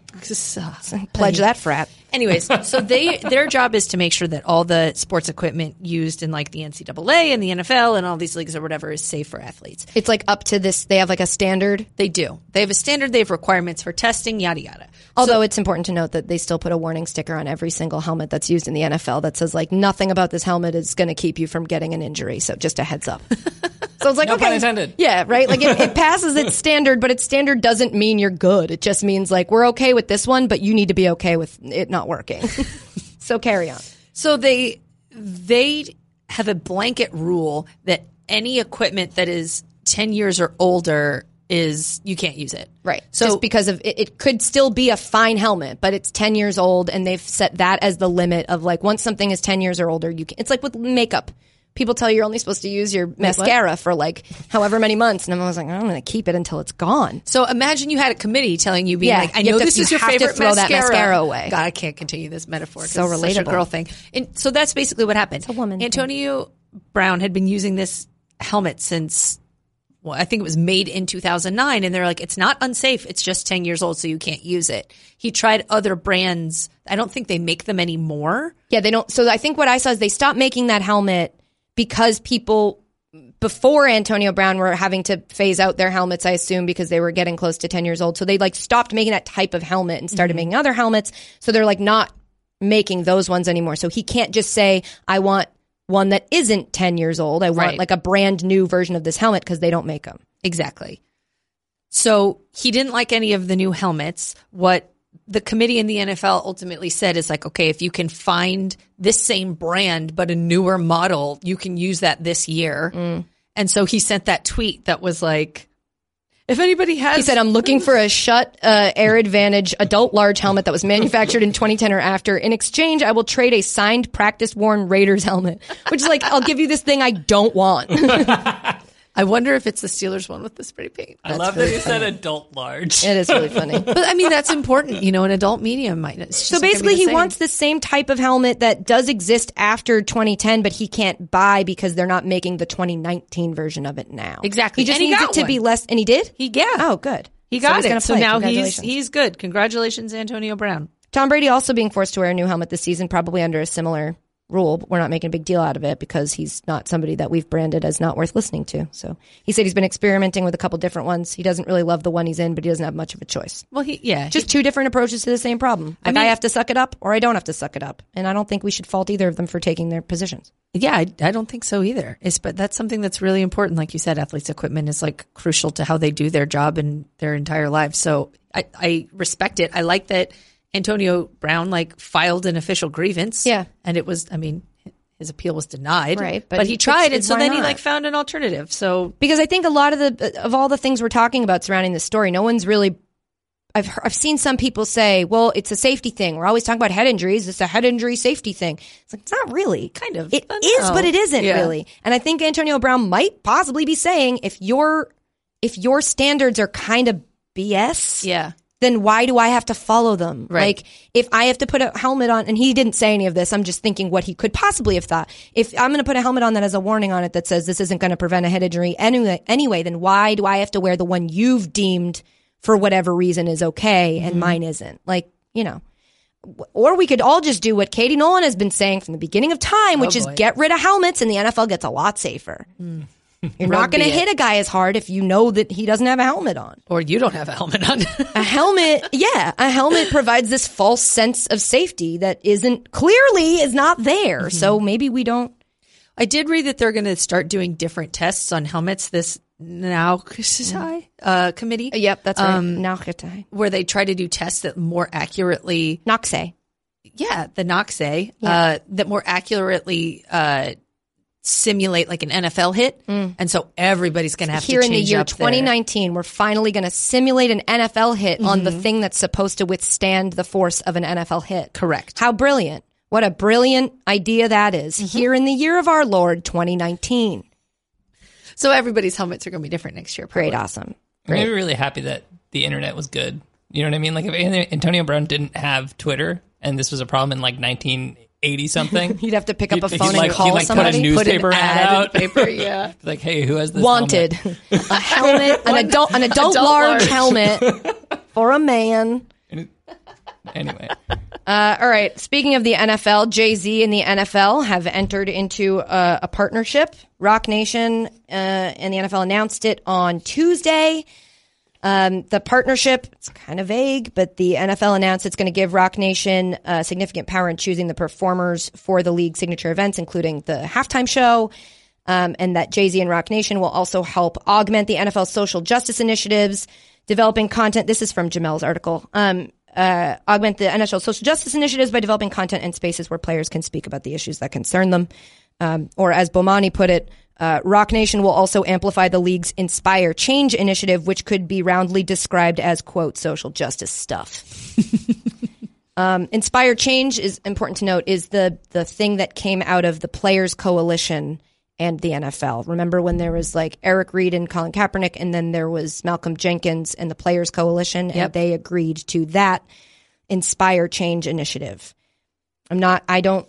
uh, Pledge that frat. Anyways, so they their job is to make sure that all the sports equipment used in like the NCAA and the NFL and all these leagues or whatever is safe for athletes. It's like up to this. They have like a standard. They do. They have a standard. They have requirements for testing. Yada yada. Although it's important to note that they still put a warning sticker on every single helmet that's used in the NFL that says like nothing about this helmet is going to keep you from getting an injury. So just a heads up. so it's like No okay, pun intended. yeah, right. Like it, it passes its standard, but its standard doesn't mean you're good. It just means like we're okay with this one, but you need to be okay with it not working. so carry on. So they they have a blanket rule that any equipment that is 10 years or older is you can't use it. Right. So just because of it, it could still be a fine helmet, but it's 10 years old and they've set that as the limit of like once something is 10 years or older, you can, it's like with makeup. People tell you you're only supposed to use your mascara for like however many months. And I was like, I'm going to keep it until it's gone. so imagine you had a committee telling you being Yeah, like I know to- this is you your favorite throw that mascara away. God, I can't continue this metaphor. So it's such a relatable. girl thing. And so that's basically what happened. It's a woman thing. Antonio Brown had been using this helmet since well, I think it was made in 2009 and they're like it's not unsafe, it's just 10 years old so you can't use it. He tried other brands. I don't think they make them anymore. Yeah, they don't. So I think what I saw is they stopped making that helmet because people before Antonio Brown were having to phase out their helmets, I assume, because they were getting close to 10 years old. So they like stopped making that type of helmet and started mm-hmm. making other helmets. So they're like not making those ones anymore. So he can't just say, I want one that isn't 10 years old. I want Right. like a brand new version of this helmet because they don't make them. Exactly. So he didn't like any of the new helmets. What the committee in the NFL ultimately said is like, okay, if you can find this same brand but a newer model, you can use that this year. And so he sent that tweet that was like, if anybody has, He said, I'm looking for a Schutt uh, Air Advantage adult large helmet that was manufactured in 2010 or after. In exchange, I will trade a signed practice worn Raiders helmet, which is like, I'll give you this thing I don't want. I wonder if it's the Steelers one with the spray paint. I love that you said adult large. It is really funny. But I mean, that's important. You know, an adult medium might. it's just So not be basically, the he same. wants the same type of helmet that does exist after 2010, but he can't buy because they're not making the 2019 version of it now. Exactly. He just And he needs got it to one. be less. And he did. He yeah. Oh, good. He So got he's gonna it. So play. now he's he's good. Congratulations, Antonio Brown. Tom Brady also being forced to wear a new helmet this season, probably under a similar rule. But we're not making a big deal out of it because he's not somebody that we've branded as not worth listening to. So he said he's been experimenting with a couple different ones. He doesn't really love the one he's in, but he doesn't have much of a choice. Well, he yeah. Just two different approaches to the same problem. Like I, mean- have to suck it up, or I don't have to suck it up, and I don't think we should fault either of them for taking their positions. Yeah, I, I don't think so either. It's, but that's something that's really important. Like you said, athletes' equipment is like crucial to how they do their job and their entire lives. So I, I respect it. I like that Antonio Brown like filed an official grievance. Yeah. and it was. I mean, his appeal was denied. Right, but but, he he tried, it, and so then he like found an alternative. So because I think a lot of the of all the things we're talking about surrounding this story, no one's really. I've I've seen some people say, "Well, it's a safety thing. We're always talking about head injuries. It's a head injury safety thing." It's like it's not really. Kind of, It but is, but it isn't Yeah. really. And I think Antonio Brown might possibly be saying, if your if your standards are kind of BS, yeah, then why do I have to follow them? Right. Like, if I have to put a helmet on, and he didn't say any of this, I'm just thinking what he could possibly have thought. If I'm going to put a helmet on that has a warning on it that says this isn't going to prevent a head injury anyway, anyway, then why do I have to wear the one you've deemed for whatever reason is okay and mm-hmm. mine isn't? Like, you know. Or we could all just do what Katie Nolan has been saying from the beginning of time, oh, which is get rid of helmets, and the NFL gets a lot safer. Mm. You're not going to hit a guy as hard if you know that he doesn't have a helmet on. or you don't have a helmet on. A helmet, yeah, a helmet provides this false sense of safety that isn't clearly is not there. Mm-hmm. So maybe we don't. I did read that they're going to start doing different tests on helmets. This now uh, committee. Yep, that's right. Um, where they try to do tests that more accurately, NOCSAE. yeah, the NOCSAE, uh, that more accurately uh, simulate like an NFL hit, and so everybody's going to have Here to here in the year up their- 2019, we're finally going to simulate an NFL hit on Mm-hmm. the thing that's supposed to withstand the force of an NFL hit. Correct. How brilliant. What a brilliant idea that is. Mm-hmm. Here in the year of our Lord 2019. So everybody's helmets are going to be different next year. Probably. Great, awesome. I'm really, really happy that the internet was good. You know what I mean? Like if Antonio Brown didn't have Twitter and this was a problem in like 1980 something, You'd have to pick up a phone he'd and like- call he'd like somebody. Put a newspaper Put ad out. paper, yeah. like, hey, who has this? wanted helmet? a helmet, an adult, an adult, Adult large, large. helmet for a man. Anyway, Uh, all right. Speaking of the NFL, Jay Z and the NFL have entered into uh, a partnership. Roc Nation uh, and the NFL announced it on Tuesday. Um, the partnership, it's kind of vague, but the NFL announced it's going to give Roc Nation uh, significant power in choosing the performers for the league signature events, including the halftime show. Um, and that Jay Z and Roc Nation will also help augment the NFL's social justice initiatives, developing content. This is from Jemele's article. Um, uh, augment the NFL social justice initiatives by developing content and spaces where players can speak about the issues that concern them. Um, or as Bomani put it, uh, Roc Nation will also amplify the league's Inspire Change initiative, which could be roundly described as, quote, social justice stuff. um, Inspire Change is important to note is the, the thing that came out of the Players Coalition and the NFL. Remember when there was like Eric Reid and Colin Kaepernick, and then there was Malcolm Jenkins and the Players Coalition, and they agreed to that Inspire Change initiative. I'm not, I don't,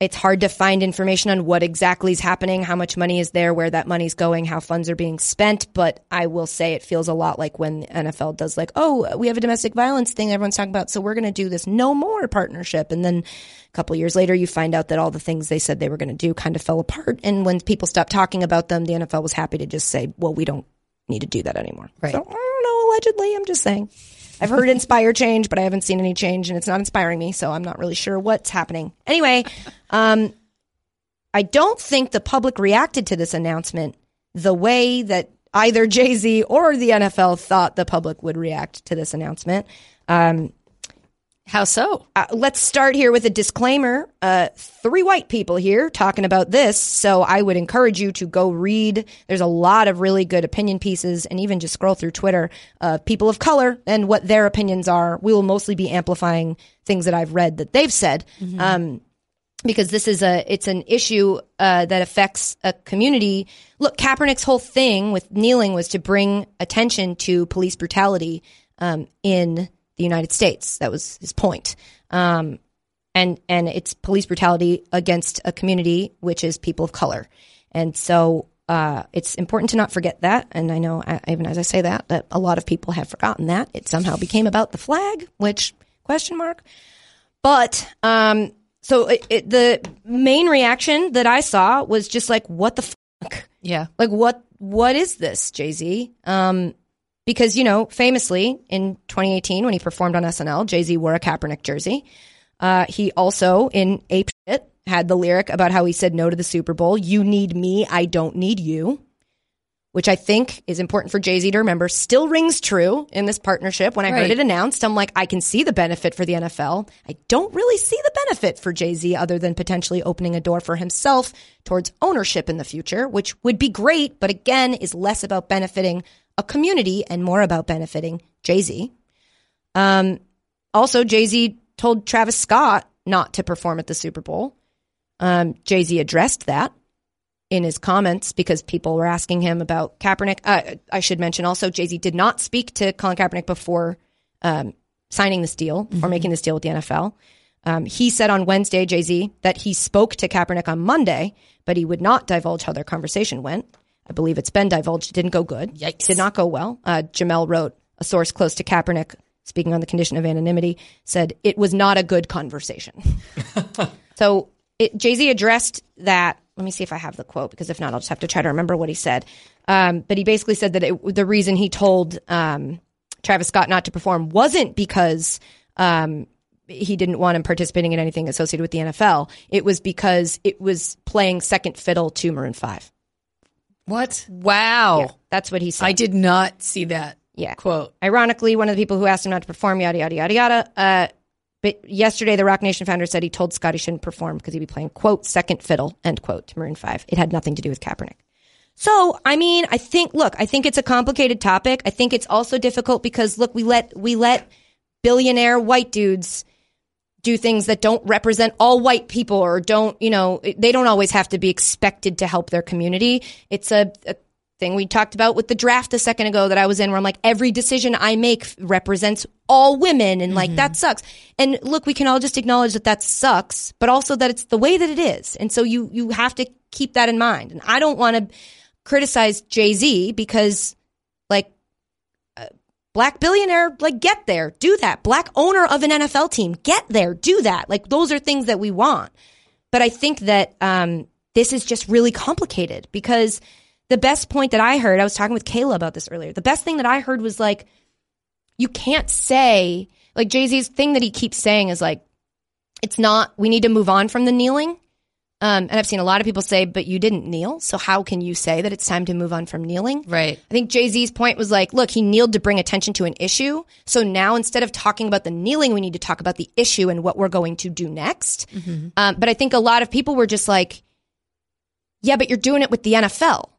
it's hard to find information on what exactly is happening, how much money is there, where that money's going, how funds are being spent. But I will say it feels a lot like when the NFL does, like, oh, we have a domestic violence thing everyone's talking about, so we're going to do this no more partnership. And then a couple years later, you find out that all the things they said they were going to do kind of fell apart. And when people stopped talking about them, the NFL was happy to just say, well, we don't need to do that anymore. Right. So I don't know, allegedly, I'm just saying. I've heard inspire change, but I haven't seen any change and it's not inspiring me, so I'm not really sure what's happening. Anyway, um, I don't think the public reacted to this announcement the way that either Jay Z or the NFL thought the public would react to this announcement. Um, How so? uh, let's start here with a disclaimer. Uh, three white people here talking about this, so I would encourage you to go read. There's a lot of really good opinion pieces, and even just scroll through Twitter of people of color and what their opinions are. We will mostly be amplifying things that I've read that they've said. Um, because this is a it's an issue uh, that affects a community. Look, Kaepernick's whole thing with kneeling was to bring attention to police brutality um, in the United States. That was his point. Um, and and it's police brutality against a community which is people of color. And so uh, it's important to not forget that. And I know, I, even as I say that, that a lot of people have forgotten that it somehow became about the flag, which question mark. But um, so it, it, the main reaction that I saw was just like, "What the fuck? Yeah. Like what? What is this, Jay Z?" Um, because you know, famously in 2018 when he performed on SNL, Jay Z wore a Kaepernick jersey. Uh, he also in Ape Shit had the lyric about how he said no to the Super Bowl. You need me, I don't need you. Which I think is important for Jay Z to remember. Still rings true in this partnership. When I heard it announced, I'm like, I can see the benefit for the NFL. I don't really see the benefit for Jay Z other than potentially opening a door for himself towards ownership in the future, which would be great, but again, is less about benefiting a community and more about benefiting Jay Z. Um, also, Jay Z told Travis Scott not to perform at the Super Bowl. Um, Jay Z addressed that in his comments because people were asking him about Kaepernick. Uh, I should mention also, Jay Z did not speak to Colin Kaepernick before um, signing this deal or making this deal with the NFL. Um, he said on Wednesday, Jay Z, that he spoke to Kaepernick on Monday, but he would not divulge how their conversation went. I believe it's been divulged. It didn't go good. Yikes. Did not go well. Uh, Jemele wrote a source close to Kaepernick, speaking on the condition of anonymity, said it was not a good conversation. so Jay Z addressed that. Let me see if I have the quote because if not, I'll just have to try to remember what he said. Um, but he basically said that it, the reason he told um, Travis Scott not to perform wasn't because um, he didn't want him participating in anything associated with the NFL. It was because it was playing second fiddle to Maroon Five. What? Wow. Yeah, that's what he said. I did not see that Yeah. quote. Ironically, one of the people who asked him not to perform, yada yada yada yada. Uh, but yesterday, the Roc Nation founder said he told Scott he shouldn't perform because he'd be playing quote second fiddle end quote to Maroon Five. It had nothing to do with Kaepernick. So, I mean, I think look, I think it's a complicated topic. I think it's also difficult because look, we let we let billionaire white dudes do things that don't represent all white people or don't, you know, they don't always have to be expected to help their community. It's a, a thing we talked about with the draft a second ago that I was in where I'm like, every decision I make represents all women and like that mm-hmm. sucks. And look, we can all just acknowledge that that sucks, but also that it's the way that it is. And so you, you have to keep that in mind. And I don't want to criticize Jay-Z because like black billionaire, like get there, do that. Black owner of an NFL team, get there, do that. Like those are things that we want. But I think that um, this is just really complicated because the best point that I heard, I was talking with Kayla about this earlier. The best thing that I heard was like, you can't say, like Jay Z's thing that he keeps saying is like, it's not, we need to move on from the kneeling. Um, and I've seen a lot of people say, but you didn't kneel. So how can you say that it's time to move on from kneeling? Right. I think Jay Z's point was like, look, he kneeled to bring attention to an issue. So now instead of talking about the kneeling, we need to talk about the issue and what we're going to do next. Um, but I think a lot of people were just like, yeah, but you're doing it with the NFL.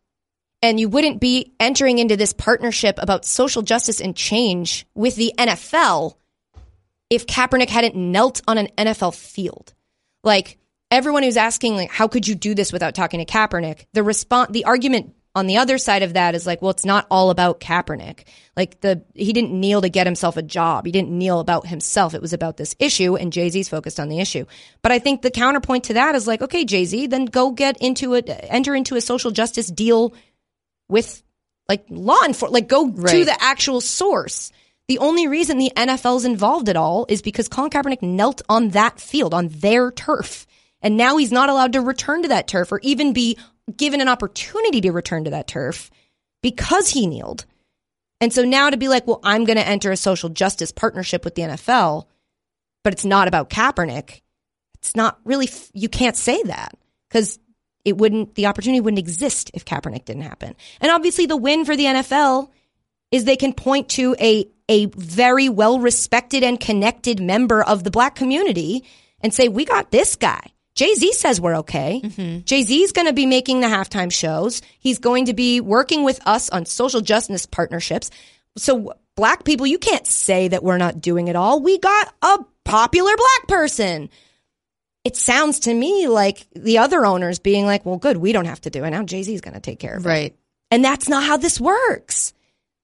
And you wouldn't be entering into this partnership about social justice and change with the NFL if Kaepernick hadn't knelt on an NFL field. Like everyone who's asking, like, how could you do this without talking to Kaepernick? The response, the argument on the other side of that is like, well, it's not all about Kaepernick. Like the he didn't kneel to get himself a job. He didn't kneel about himself. It was about this issue, and Jay Z's focused on the issue. But I think the counterpoint to that is like, okay, Jay Z, then go get into it, enter into a social justice deal with like law enforcement, like go to the actual source. The only reason the NFL's involved at all is because Colin Kaepernick knelt on that field, on their turf. And now he's not allowed to return to that turf or even be given an opportunity to return to that turf because he kneeled. And so now to be like, well, I'm going to enter a social justice partnership with the NFL, but it's not about Kaepernick. It's not really, you can't say that because it wouldn't, the opportunity wouldn't exist if Kaepernick didn't happen. And obviously the win for the NFL is they can point to a, a very well respected and connected member of the black community and say, we got this guy. Jay Z says we're okay. Mm-hmm. Jay Z is going to be making the halftime shows. He's going to be working with us on social justice partnerships. So, black people, you can't say that we're not doing it all. We got a popular black person. it sounds to me like the other owners being like, well, good, we don't have to do it. Now Jay Z's going to take care of it. Right. And that's not how this works.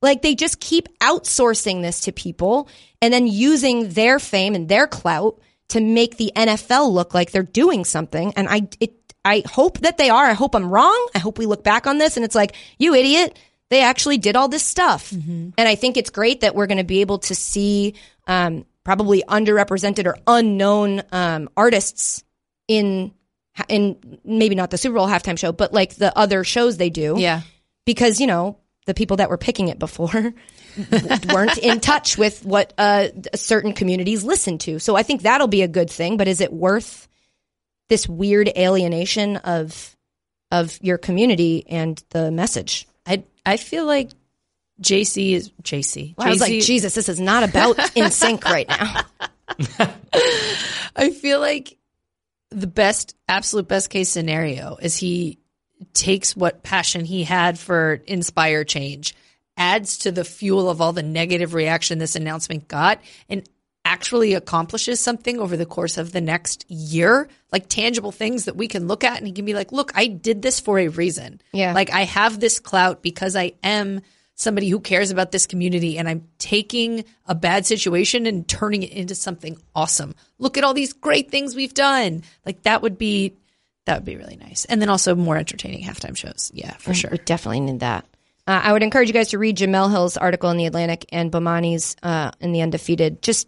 Like they just keep outsourcing this to people and then using their fame and their clout to make the NFL look like they're doing something. And I, it, I hope that they are. I hope I'm wrong. I hope we look back on this and it's like, you idiot. They actually did all this stuff. And I think it's great that we're going to be able to see, um, probably underrepresented or unknown, um, artists in, in maybe not the Super Bowl halftime show, but like the other shows they do Yeah. because you know the people that were picking it before weren't in touch with what uh, certain communities listen to. So I think that'll be a good thing. But is it worth this weird alienation of of your community and the message? I I feel like JC is JC. I was like, Jesus, this is not about NSYNC right now. I feel like the best, absolute best case scenario is he takes what passion he had for Inspire Change, adds to the fuel of all the negative reaction this announcement got, and actually accomplishes something over the course of the next year, like tangible things that we can look at and he can be like, look, I did this for a reason. Yeah. Like I have this clout because I am somebody who cares about this community and I'm taking a bad situation and turning it into something awesome. Look at all these great things we've done. Like that would be that would be really nice. And then also more entertaining halftime shows. Yeah, for sure. We definitely need that. Uh, I would encourage you guys to read Jemele Hill's article in the Atlantic and Bomani's uh, in the Undefeated. Just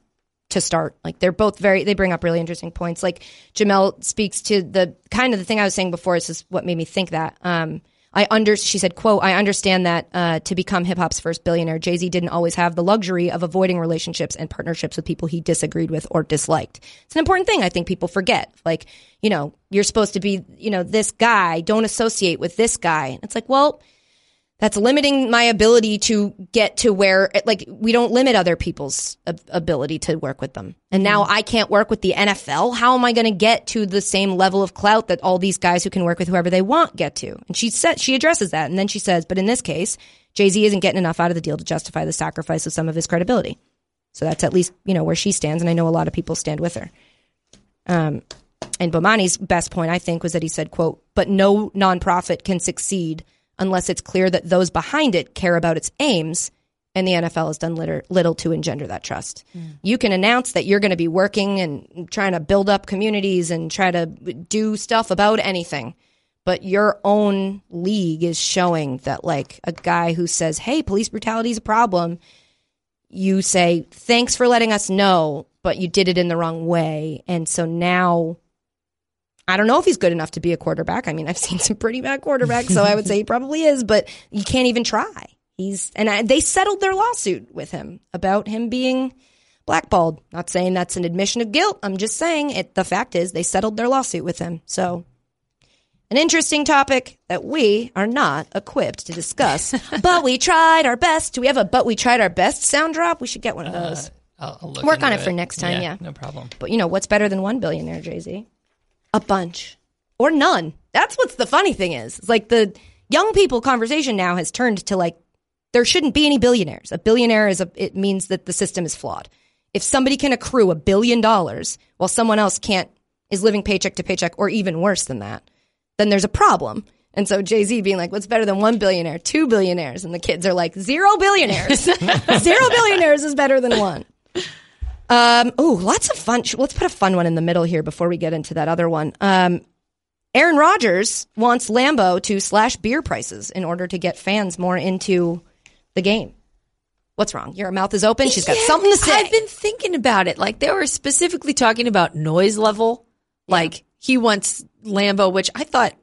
to start, like they're both very. They bring up really interesting points. Like Jemele speaks to the kind of the thing I was saying before. This is what made me think that. Um, I under. She said, "quote I understand that uh, to become hip hop's first billionaire, Jay Z didn't always have the luxury of avoiding relationships and partnerships with people he disagreed with or disliked. It's an important thing. I think people forget. Like, you know, you're supposed to be, you know, this guy. Don't associate with this guy. It's like, well, that's limiting my ability to get to where like we don't limit other people's ability to work with them. And now i can't work with the nfl how am i going to get to the same level of clout that all these guys who can work with whoever they want get to? And she said she addresses that. And then she says but in this case jay-z isn't getting enough out of the deal to justify the sacrifice of some of his credibility. So that's at least you know where she stands and i know a lot of people stand with her. Um, and Bomani's best point, I think, was that he said, quote, but no nonprofit can succeed unless it's clear that those behind it care about its aims. And the NFL has done little, little to engender that trust. Mm. You can announce that you're going to be working and trying to build up communities and try to do stuff about anything. But your own league is showing that, like, a guy who says, hey, police brutality is a problem, you say, thanks for letting us know, but you did it in the wrong way. And so now I don't know if he's good enough to be a quarterback. I mean, I've seen some pretty bad quarterbacks, so I would say he probably is, but you can't even try. He's, and I, they settled their lawsuit with him about him being blackballed. Not saying that's an admission of guilt. I'm just saying it. The fact is they settled their lawsuit with him. So an interesting topic that we are not equipped to discuss, but we tried our best. Do we have a but we tried our best sound drop? We should get one of uh, those. I'll, I'll Work on into it for next time, yeah. no problem. But you know, what's better than one billionaire, Jay Z? A bunch. Or none. That's what's the funny thing is. It's like the young people conversation now has turned to like, there shouldn't be any billionaires. A billionaire is a, it means that the system is flawed. If somebody can accrue a billion dollars while someone else can't, is living paycheck to paycheck or even worse than that, then there's a problem. And so Jay Z being like, what's better than one billionaire, two billionaires? And the kids are like, zero billionaires. zero billionaires is better than one. Um, oh, lots of fun. Let's put a fun one in the middle here before we get into that other one. Um, Aaron Rodgers wants Lambeau to slash beer prices in order to get fans more into the game. What's wrong? Your mouth is open. She's got Yeah, something to say. I've been thinking about it. Like they were specifically talking about noise level. Like he wants Lambeau, which I thought.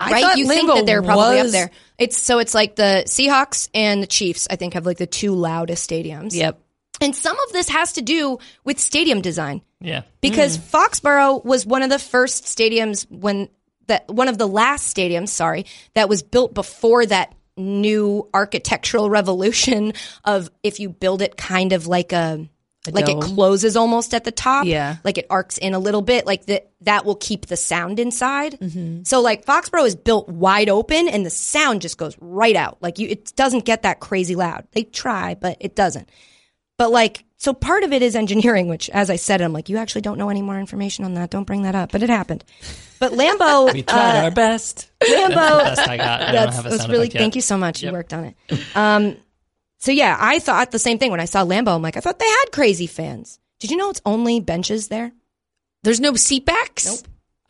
I right? thought You think Lambeau that they're probably up was- there. It's so it's like the Seahawks and the Chiefs. I think have like the two loudest stadiums. Yep. And some of this has to do with stadium design. Yeah. because mm. Foxborough was one of the first stadiums when that one of the last stadiums, sorry, that was built before that new architectural revolution of if you build it kind of like a, like it closes almost at the top, Yeah. like it arcs in a little bit, like that that will keep the sound inside. Mm-hmm. So like Foxborough is built wide open and the sound just goes right out. Like you, it doesn't get that crazy loud. They try, but it doesn't. But like, so part of it is engineering, which, as I said, I'm like, you actually don't know any more information on that. Don't bring that up. But it happened. But Lambeau, We tried uh, our best. Lambeau, That's the best I got. I don't that's, have a that's sound really yet. thank you so much. You worked on it. Um, so yeah, I thought the same thing when I saw Lambeau. I'm like, I thought they had crazy fans. Did you know it's only benches there? There's no seat backs. Nope.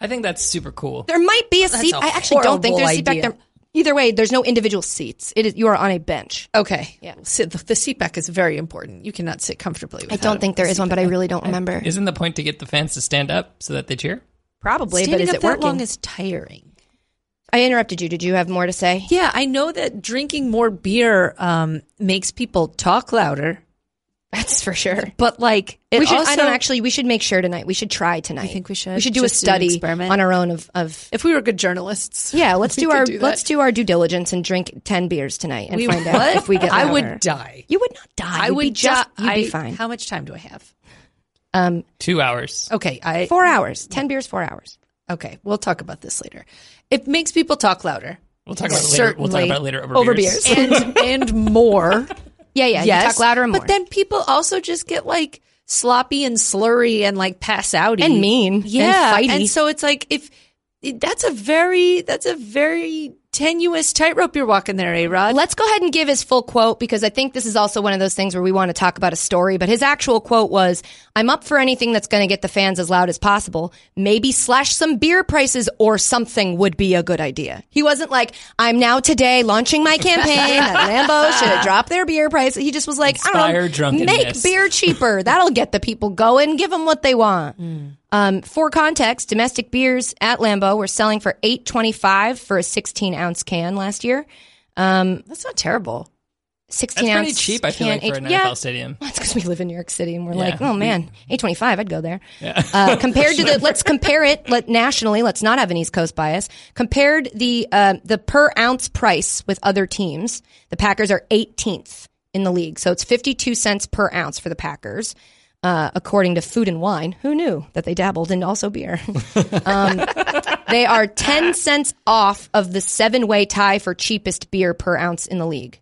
I think that's super cool. There might be a That's seat. a I actually don't think there's a seat back there. Either way, there's no individual seats. It is you are on a bench. Okay. Yeah. Sit, the, the seat back is very important. You cannot sit comfortably. I don't think there is seat one, but back. I really don't remember. Isn't the point to get the fans to stand up so that they cheer? Probably, but Standing is up it that working? long is tiring. I interrupted you. Did you have more to say? Yeah, I know that drinking more beer um, makes people talk louder, That's for sure. but like it we should. also, I don't actually. We should make sure tonight. We should try tonight. I think we should? We should do Just a do study experiment? on our own of of. If we were good journalists, Yeah, let's do our do let's do our due diligence and drink ten beers tonight and We find would. out if we get. I louder. would die. You would not die. I You'd would be just. die. You'd be I- fine. How much time do I have? Um, Two hours. Okay, I four hours. Ten beers. Four hours. okay. We'll talk about this later. It makes people talk louder We'll talk about it later. We'll talk about it later over, Over beers. beers. and and more. Yeah, yeah. yes, You talk louder and more. But then people also just get like sloppy and slurry and like pass out And mean and Yeah, fighty. so it's like if that's a very that's a very tenuous tightrope you're walking there, A Rod. Let's go ahead and give his full quote because I think this is also one of those things where we want to talk about a story. But his actual quote was, I'm up for anything that's going to get the fans as loud as possible. Maybe slash some beer prices or something would be a good idea. He wasn't like, I'm now today launching my campaign that Lambeau should drop their beer prices. He just was like, I don't know, make beer cheaper. That'll get the people going. Give them what they want. Hmm. Um, for context, domestic beers at Lambeau were selling for eight twenty five for a sixteen ounce can last year. That's not terrible. Sixteen That's ounce. pretty cheap, I feel can, like, for an yeah, NFL stadium. That's because we live in New York City and we're Yeah. like, oh man, eight twenty five. I'd go there. Uh, compared to the, let's compare it. Let nationally, let's not have an East Coast bias. Compared the uh, the per ounce price with other teams, the Packers are 18th in the league, so it's 52 cents per ounce for the Packers. Uh, according to Food and Wine, who knew that they dabbled in also beer? um, they are 10 cents off of the seven way tie for cheapest beer per ounce in the league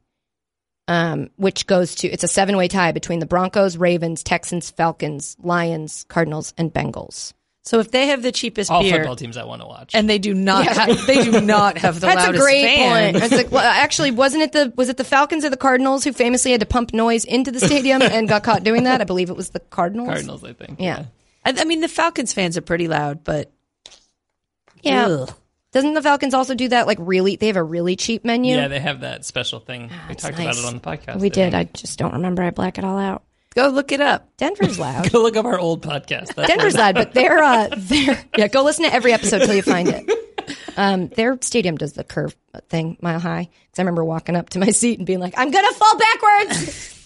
um, which goes to it's a seven way tie between the Broncos, Ravens, Texans, Falcons, Lions, Cardinals, and Bengals. So if they have the cheapest beer, All beer football teams I want to watch. and they do not have, they do not have the That's a great fans. point. It's like, well, actually, wasn't it the was it the Falcons or the Cardinals who famously had to pump noise into the stadium and got caught doing that? I believe it was the Cardinals. Cardinals, I think. Yeah. I, I mean, the Falcons fans are pretty loud, but Yeah. Ugh. Doesn't the Falcons also do that? Like, really, they have a really cheap menu. Yeah, they have that special thing. we ah, talked nice. about it on the podcast. we did. I just don't remember. I black it all out. Go look it up. Denver's loud. Go look up our old podcast. That's Denver's loud, but they're uh, they're yeah. Go listen to every episode till you find it. Um, their stadium does the curve thing mile high. Because I remember walking up to my seat and being like, "I'm gonna fall backwards."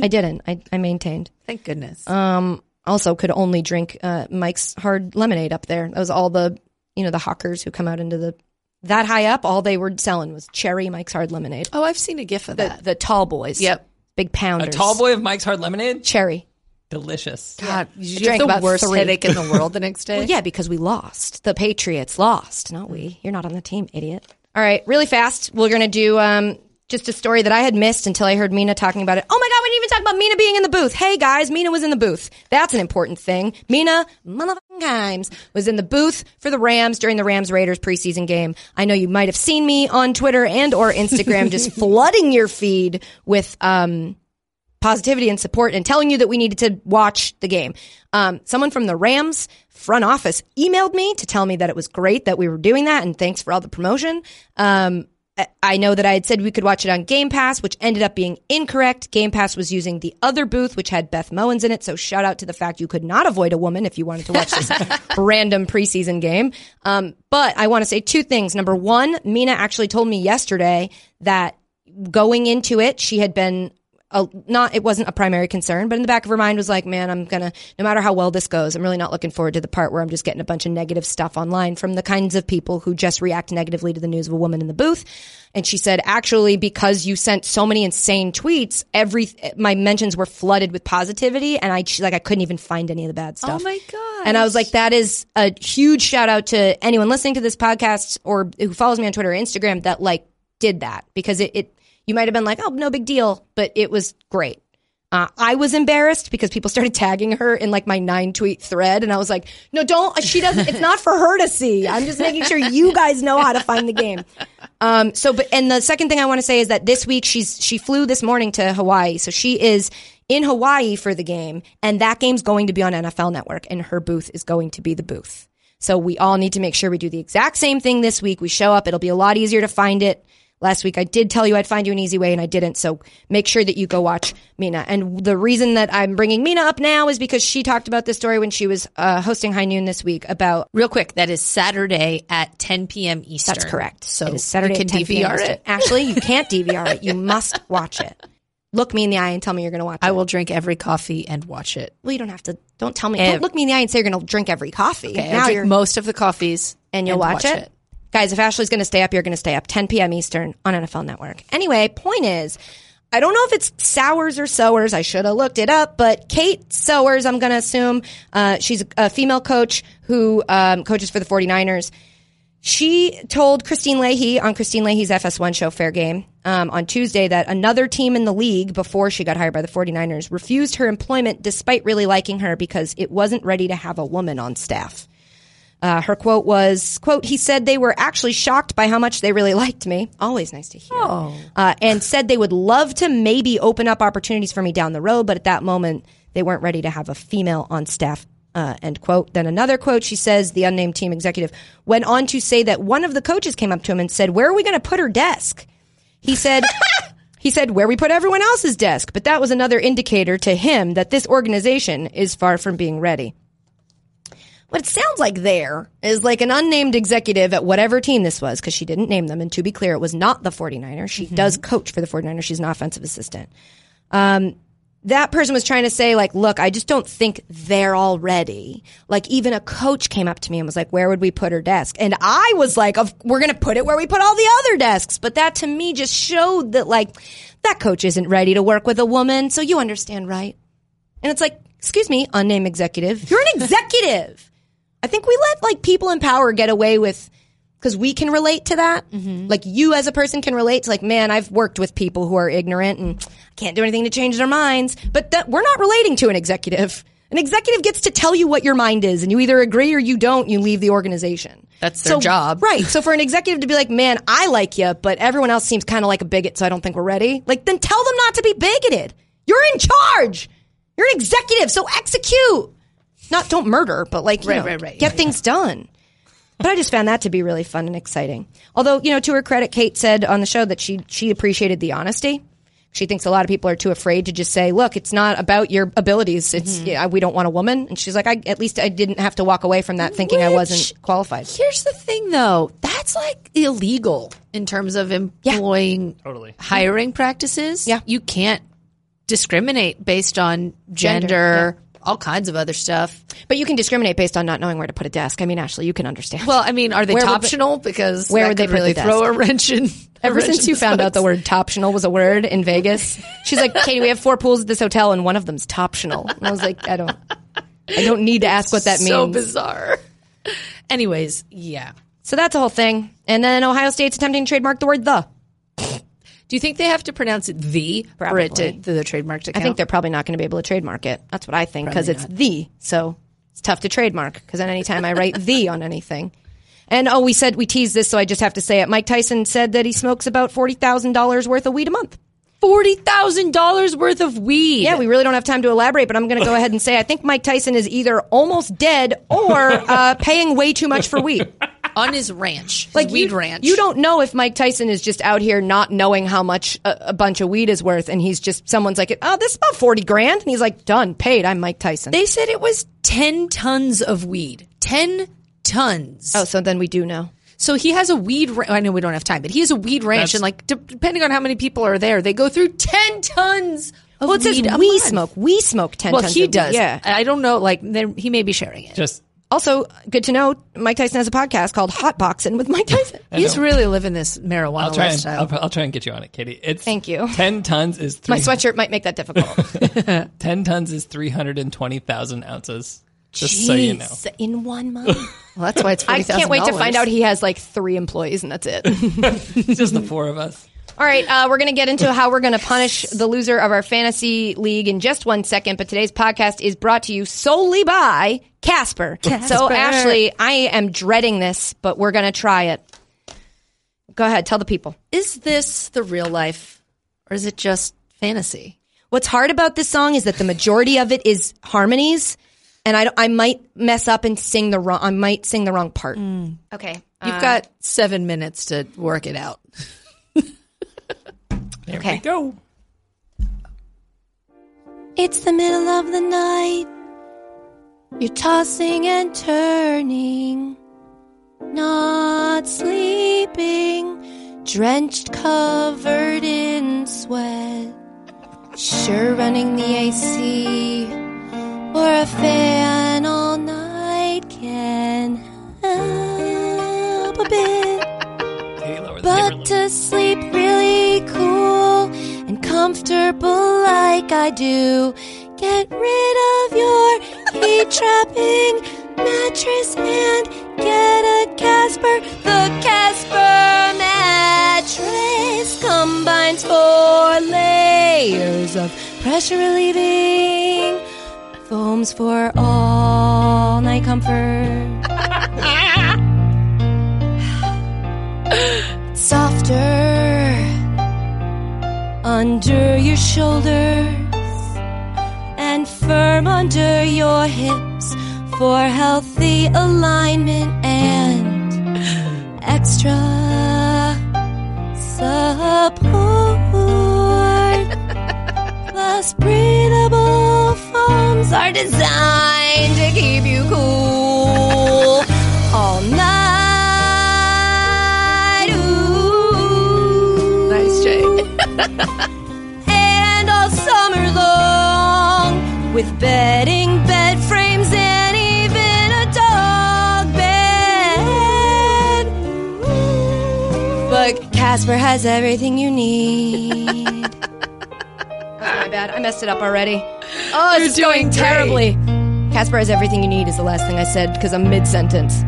I didn't. I, I maintained. Thank goodness. Um, also, could only drink uh, Mike's hard lemonade up there. That was all the you know the hawkers who come out into the that high up. All they were selling was cherry Mike's hard lemonade. oh, I've seen a gif of The that. the tall boys. Yep. Big a tall boy of Mike's Hard Lemonade. cherry. Delicious. God, you drank have the about worst three. headache in the world the next day. Well, yeah, because we lost. The Patriots lost, not we. You're not on the team, idiot. All right, really fast. We're gonna do um, just a story that I had missed until I heard Mina talking about it. Oh my god, we didn't even talk about Mina being in the booth. Hey guys, Mina was in the booth. That's an important thing. Mina, motherfucking times, was in the booth for the Rams during the Rams Raiders preseason game. I know you might have seen me on Twitter and or Instagram just flooding your feed with um positivity and support and telling you that we needed to watch the game. Um, someone from the Rams front office emailed me to tell me that it was great that we were doing that and thanks for all the promotion. Um, I- know that I had said we could watch it on Game Pass, which ended up being incorrect. Game Pass was using the other booth, which had Beth Mowins in it. So shout out to the fact you could not avoid a woman if you wanted to watch this random preseason game. Um, but I want to say two things. Number one, Mina actually told me yesterday that going into it, she had been a, not it wasn't a primary concern, but in the back of her mind was like, man, I'm gonna no matter how well this goes, I'm really not looking forward to the part where I'm just getting a bunch of negative stuff online from the kinds of people who just react negatively to the news of a woman in the booth. And she said, actually, because you sent so many insane tweets, every my mentions were flooded with positivity, and I like I couldn't even find any of the bad stuff. Oh my god. And I was like, that is a huge shout out to anyone listening to this podcast or who follows me on Twitter or Instagram that like did that because it, it you might have been like, oh, no big deal, but it was great. Uh, I was embarrassed because people started tagging her in like my nine tweet thread, and I was like, "No, don't. She doesn't. It's not for her to see. I'm just making sure you guys know how to find the game." Um, so, but and the second thing I want to say is that this week she's she flew this morning to Hawaii, so she is in Hawaii for the game, and that game's going to be on NFL Network, and her booth is going to be the booth. So we all need to make sure we do the exact same thing this week. We show up; it'll be a lot easier to find it. Last week I did tell you I'd find you an easy way and I didn't. So make sure that you go watch Mina. And the reason that I'm bringing Mina up now is because she talked about this story when she was uh, hosting High Noon this week about. Real quick, that is Saturday at 10 p.m. Eastern. That's correct. So it is Saturday you at can 10 p.m. DVR Eastern. it. Ashley, you can't DVR it. You must watch it. Look me in the eye and tell me you're going to watch it. I will drink every coffee and watch it. Well, you don't have to. Don't tell me. Eh. don't look me in the eye and say you're going to drink every coffee. Okay, now drink you're most of the coffees and you'll watch, it? Guys, if Ashley's going to stay up, you're going to stay up 10 p.m. Eastern on NFL Network. Anyway, point is, I don't know if it's Sowers or Sowers. I should have looked it up, but Kate Sowers, I'm going to assume, uh, she's a female coach who um, coaches for the 49ers. She told Kristine Leahy on Kristine Leahy's FS1 show, Fair Game, um, on Tuesday that another team in the league before she got hired by the 49ers refused her employment despite really liking her because it wasn't ready to have a woman on staff. Uh, her quote was, quote, he said they were actually shocked by how much they really liked me. Always nice to hear. Uh, and said they would love to maybe open up opportunities for me down the road, but at that moment, they weren't ready to have a female on staff. Uh, end quote. Then another quote, she says, the unnamed team executive went on to say that one of the coaches came up to him and said, where are we going to put her desk? He said, he said, where we put everyone else's desk. But that was another indicator to him that this organization is far from being ready. What it sounds like there is like an unnamed executive at whatever team this was, because she didn't name them. And to be clear, it was not the 49ers. She does coach for the 49ers. She's an offensive assistant. Um, that person was trying to say, like, look, I just don't think they're all ready. Like, even a coach came up to me and was like, where would we put her desk? And I was like, we're going to put it where we put all the other desks. But that to me just showed that, like, that coach isn't ready to work with a woman. So you understand, right? And it's like, excuse me, unnamed executive. You're an executive. I think we let like people in power get away with because we can relate to that. Mm-hmm. Like you as a person can relate to like, man, I've worked with people who are ignorant and can't do anything to change their minds. But that we're not relating to an executive. An executive gets to tell you what your mind is, and you either agree or you don't. You leave the organization. That's their job. right? So for an executive to be like, "Man, I like you, but everyone else seems kind of like a bigot, so I don't think we're ready." Like, then tell them not to be bigoted. You're in charge. You're an executive, so execute. Not don't murder, but like you Right, know, right, right. get Yeah, things done. But I just found that to be really fun and exciting. Although, you know, to her credit, Kate said on the show that she she appreciated the honesty. She thinks a lot of people are too afraid to just say, "Look, it's not about your abilities. It's Mm-hmm. yeah, we don't want a woman." And she's like, "I at least I didn't have to walk away from that thinking I wasn't qualified." Here's the thing, though. That's like illegal in terms of employing Totally. hiring practices. Yeah. You can't discriminate based on gender, Gender, all kinds of other stuff. But you can discriminate based on not knowing where to put a desk. I mean, Ashley, you can understand. Well, I mean, are they Where optional? Because where would they put the throw a wrench in? Ever wrench since in you found out the word toptional was a word in Vegas, she's like, Katie, we have four pools at this hotel and one of them's toptional. And I was like, I don't, I don't need to ask what that means. so bizarre. Anyways, yeah. So that's the whole thing. And then Ohio State's attempting to trademark the word the. Do you think they have to pronounce it the for it to the, trademark to I think they're probably not going to be able to trademark it. That's what I think because it's the. So it's tough to trademark because then anytime I write the on anything. And oh, we said we teased this, so I just have to say it. Mike Tyson said that he smokes about forty thousand dollars worth of weed a month. forty thousand dollars worth of weed. Yeah, we really don't have time to elaborate, but I'm going to go ahead and say I think Mike Tyson is either almost dead or uh, paying way too much for weed. On his ranch, Like like weed you, ranch. You don't know if Mike Tyson is just out here not knowing how much a, a bunch of weed is worth, and he's just someone's like, "Oh, this is about forty grand," and he's like, "Done, paid. I'm Mike Tyson." They said it was ten tons of weed. Ten tons. oh, so then we do know. So he has a weed. Ra- I know we don't have time, but he has a weed ranch, That's- and like de- depending on how many people are there, they go through ten tons. Of Well, it says weed a we month. smoke. We smoke ten. Well, tons he of weed. does. Yeah. I don't know. Like he may be sharing it. Just Also, good to know. Mike Tyson has a podcast called Hot Boxing with Mike Tyson. He's really living this marijuana I'll try and lifestyle. I'll, I'll try and get you on it, Katie. It's Thank you. Ten tons is three, My sweatshirt might make that difficult. ten tons is three hundred and twenty thousand ounces. Just so you know. Jeez, in one month. well, that's why it's. I $40,000. can't wait to find out he has like three employees and that's it. It's just the four of us. All right, uh, we're going to get into how we're going to punish the loser of our fantasy league in just one second. But today's podcast is brought to you solely by Casper. So, Ashley, I am dreading this, but we're going to try it. Go ahead, tell the people. Is this the real life or is it just fantasy? What's hard about this song is that the majority of it is harmonies, and I, I might mess up and sing the wrong. I might sing the wrong part. Okay, You've got seven minutes to work it out. There Okay. we go. It's the middle of the night. You're tossing and turning, not sleeping, drenched, covered in sweat. Sure, running the AC or a fan all night can help a bit. Okay, lower the But to sleep really comfortable like I do, get rid of your heat trapping mattress and get a Casper. The Casper mattress combines four layers of pressure relieving foams for all night comfort. softer under your shoulders and firm under your hips for healthy alignment and extra support. Plus, breathable foams are designed to keep you cool all night. and all summer long with bedding, bed frames, and even a dog bed. But Casper has everything you need. That's my bad. I messed it up already. Oh, it's You're going doing great. terribly. Casper has everything you need is the last thing I said because I'm mid sentence.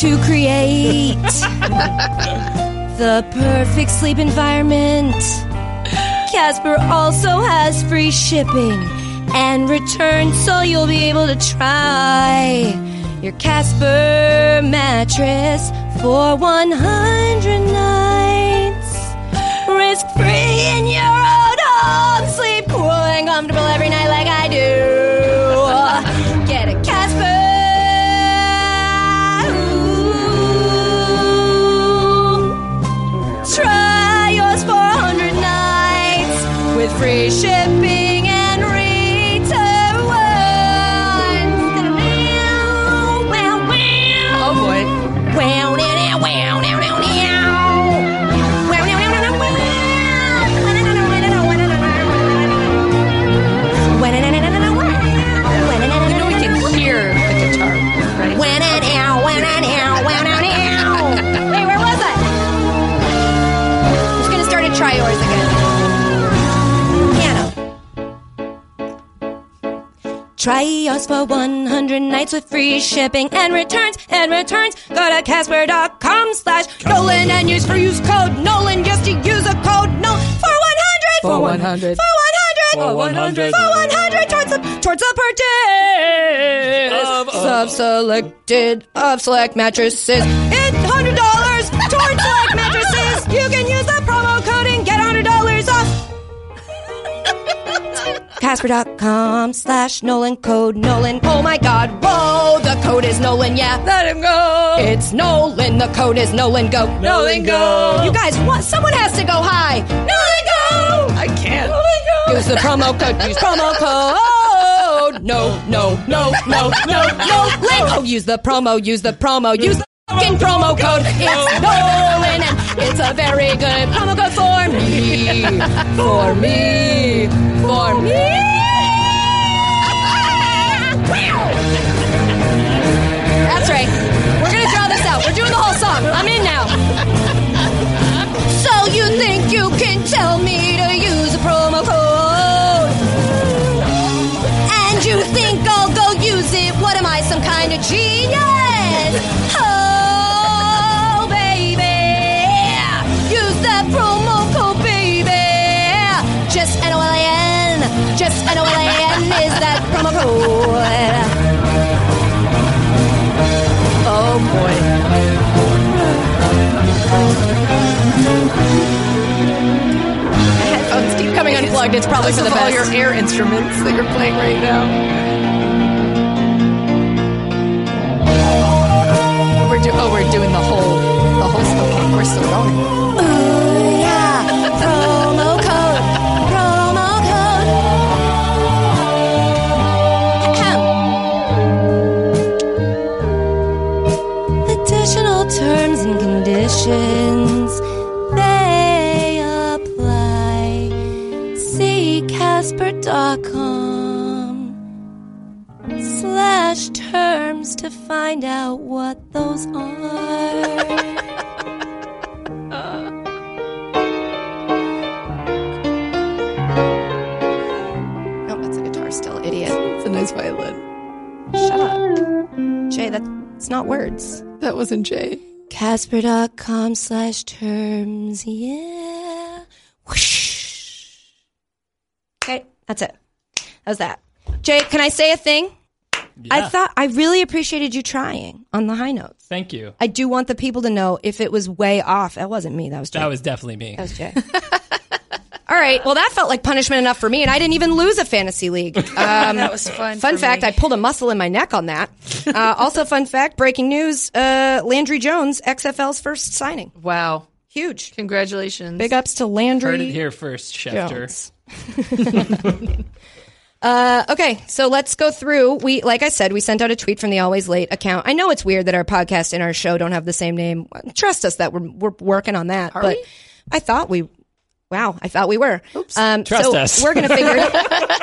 to create the perfect sleep environment. Casper also has free shipping and returns, so you'll be able to try your Casper mattress for 100 nights. Risk free in your own home. Sleep cool and comfortable every night, Try yours for 100 nights with free shipping and returns and returns. Go to Casper.com slash Nolan and use for use code Nolan just to use a code No for 100 For 100. for 100 For 100. for 100 towards the towards the purchase Of- of- selected of select mattresses. It's hundred dollars towards select mattresses. You can use the promo Casper.com slash Nolan code Nolan. Oh my god, whoa, the code is Nolan, yeah. Let him go. It's Nolan, the code is Nolan go. Nolan go. You guys, what? Someone has to go high. Nolan go! I can't. Nolan, go. Use the promo code. Use promo code. No, no, no, no, no, no. Link. Oh, use the promo. Use the promo. Use the fucking promo code. It's Nolan, and it's a very good promo for me. For me. For me. That's right. We're gonna draw this out. We're doing the whole song. I'm in now. So you think you can tell me to use unplugged. It's probably for the of all your air instruments that you're playing right now. We're do- oh, we're doing the whole the whole stuff. We're still going. Casper.com slash terms to find out what those are. No, oh, that's a guitar still, idiot. It's a nice violin. Shut up. Jay, that's not words. That wasn't Jay. Casper.com slash terms, yeah. Whoosh. Okay, that's it. How's that? Jay, can I say a thing? I thought I really appreciated you trying on the high notes. Thank you. I do want the people to know if it was way off. That wasn't me. That was Jay. That was definitely me. That was Jay. All right. Well, that felt like punishment enough for me, and I didn't even lose a fantasy league. Um, that was fun. Fun for fact: me. I pulled a muscle in my neck on that. Uh, also, fun fact: breaking news: uh, Landry Jones, XFL's first signing. wow. Huge. Congratulations. Big ups to Landry Heard it here first, Schefter. Jones. uh, okay, so let's go through. We, like I said, we sent out a tweet from the Always Late account. I know it's weird that our podcast and our show don't have the same name. Trust us that we're we're working on that. but we? I thought we. Wow, I thought we were. Um, Trust so us. We're gonna figure it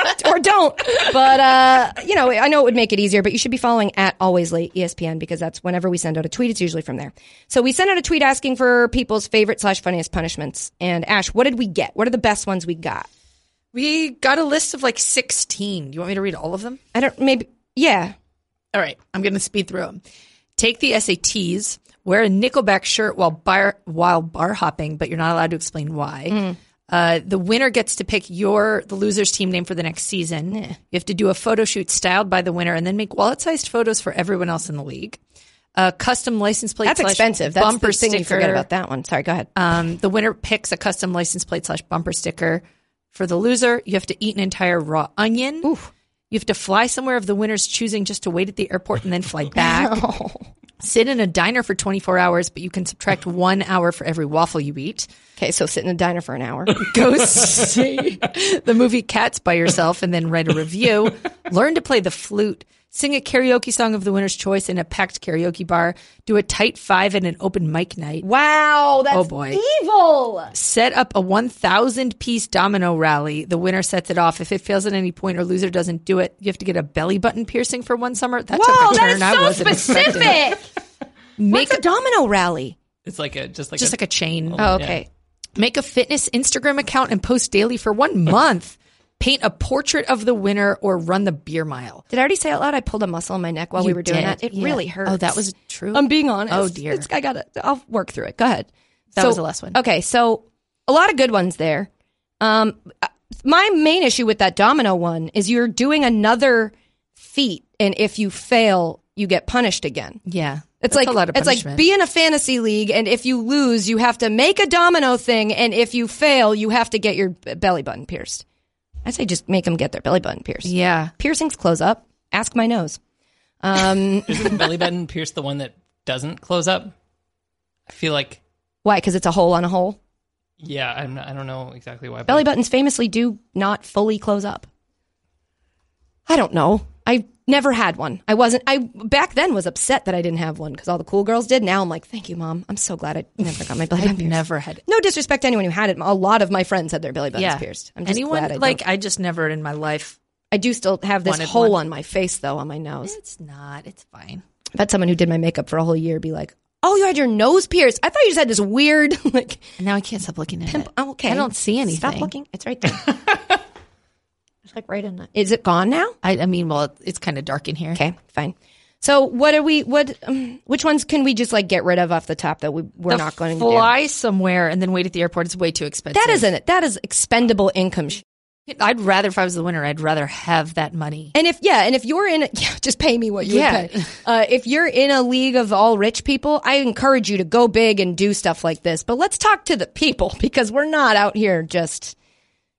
or don't. But uh, you know, I know it would make it easier. But you should be following at Always Late ESPN because that's whenever we send out a tweet, it's usually from there. So we sent out a tweet asking for people's favorite slash funniest punishments. And Ash, what did we get? What are the best ones we got? We got a list of like 16. Do you want me to read all of them? I don't maybe yeah. All right, I'm going to speed through them. Take the SATs. Wear a Nickelback shirt while bar while bar hopping, but you're not allowed to explain why. Uh, the winner gets to pick your the loser's team name for the next season. You have to do a photo shoot styled by the winner, and then make wallet-sized photos for everyone else in the league. Uh, custom license plate. That's slash expensive. That's bumper the thing sticker. you forget about that one. Sorry, go ahead. Um, the winner picks a custom license plate slash bumper sticker. For the loser, you have to eat an entire raw onion. You have to fly somewhere of the winner's choosing just to wait at the airport and then fly back. Sit in a diner for 24 hours, but you can subtract one hour for every waffle you eat. Okay, so sit in a diner for an hour. Go see the movie Cats by yourself and then write a review. Learn to play the flute. Sing a karaoke song of the winner's choice in a packed karaoke bar. Do a tight five at an open mic night. wow, that's Oh, boy. evil. set up a 1,000 piece domino rally. The winner sets it off. If it fails at any point or loser doesn't do it, you have to get a belly button piercing for one summer. That Whoa, took a that turn is I so wasn't specific. Make What's a domino rally? It's like a just like just a, like a chain. Oh, oh okay. Make a fitness Instagram account and post daily for one month. Paint a portrait of the winner or run the beer mile. Did I already say out loud? I pulled a muscle in my neck while we You were doing that. It yeah. really hurts. Oh, that was true? I'm being honest. Oh, dear. It's, I got it. I'll work through it. Go ahead. That So- was the last one. Okay, so a lot of good ones there. Um, my main issue with that domino one is you're doing another feat, and if you fail, you get punished again. Yeah. It's That's like a lot of it's like be in a fantasy league, and if you lose, you have to make a domino thing, and if you fail, you have to get your belly button pierced. I say just make them get their belly button pierced. yeah. Piercings close up. Ask my nose. Um, Isn't the belly button pierce the one that doesn't close up? I feel like why? Because it's a hole on a hole. yeah, I'm not, I don't know exactly why. but- Belly buttons famously do not fully close up. I don't know. I never had one. I wasn't. I back then was upset that I didn't have one because all the cool girls did. Now I'm like, thank you, mom. I'm so glad I never got my belly button pierced. Never had it. No disrespect to anyone who had it. A lot of my friends had their belly buttons Yeah. pierced. I'm just Anyone glad I like don't. I just never in my life. I do still have this hole one. on my face though, on my nose. It's not. It's fine. I've had someone who did my makeup for a whole year be like, "Oh, you had your nose pierced. I thought you just had this weird like." And now I can't stop looking at it. Oh, okay, I don't see anything. Stop looking. It's right there. it's like right in. The, is it gone now? I, I mean, well, it's kind of dark in here. Okay, fine. So what are we? What? Um, which ones can we just like get rid of off the top that we we're The not going to do? fly somewhere and then wait at the airport It's way too expensive. That isn't it. That is expendable income. I'd rather if I was the winner, I'd rather have that money. And if yeah, and if you're in, yeah, just pay me what you Yeah. would pay. Uh, if you're in a league of all rich people, I encourage you to go big and do stuff like this. But let's talk to the people because we're not out here just,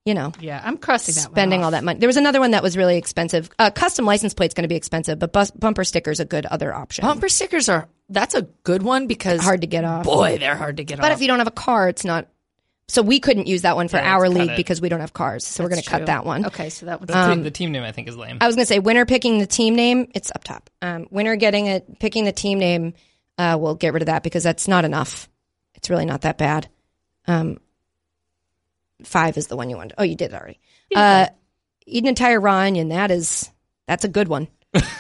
you know, Yeah, I'm crossing that spending one all that money. There was another one that was really expensive. Uh, custom license plate's going to be expensive, but bus- bumper sticker's a good other option. Bumper stickers are that's a good one because hard to get off. boy, they're hard to get But off. But if you don't have a car, it's not. So we couldn't use that one for Yeah, our let's cut league it. because we don't have cars. So we're going to cut that one. Okay, so that one's The, Um, team, the team name I think is lame. I was going to say winner picking the team name. It's up top. Um, winner getting it, picking the team name. Uh, we'll get rid of that because that's not enough. It's really not that bad. Um, five is the one you wanted. Oh, you did it already. Uh, eat an entire raw onion. That is that's a good one.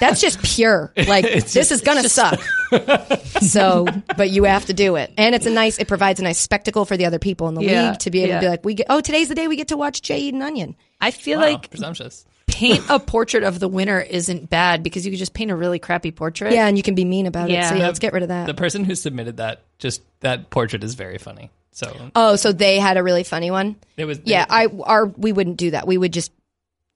That's just pure. Like this is gonna suck. so, but you have to do it, and it's a nice. It provides a nice spectacle for the other people in the Yeah, league to be able yeah. to be like, we get. Oh, today's the day we get to watch Jay eat an onion. I feel Wow, like presumptuous. paint a portrait of the winner isn't bad because you could just paint a really crappy portrait. Yeah, and you can be mean about it. Yeah. So yeah, The- let's get rid of that. The person who submitted that just that portrait is very funny. So Oh, so they had a really funny one. it was Yeah, I our we wouldn't do that. We would just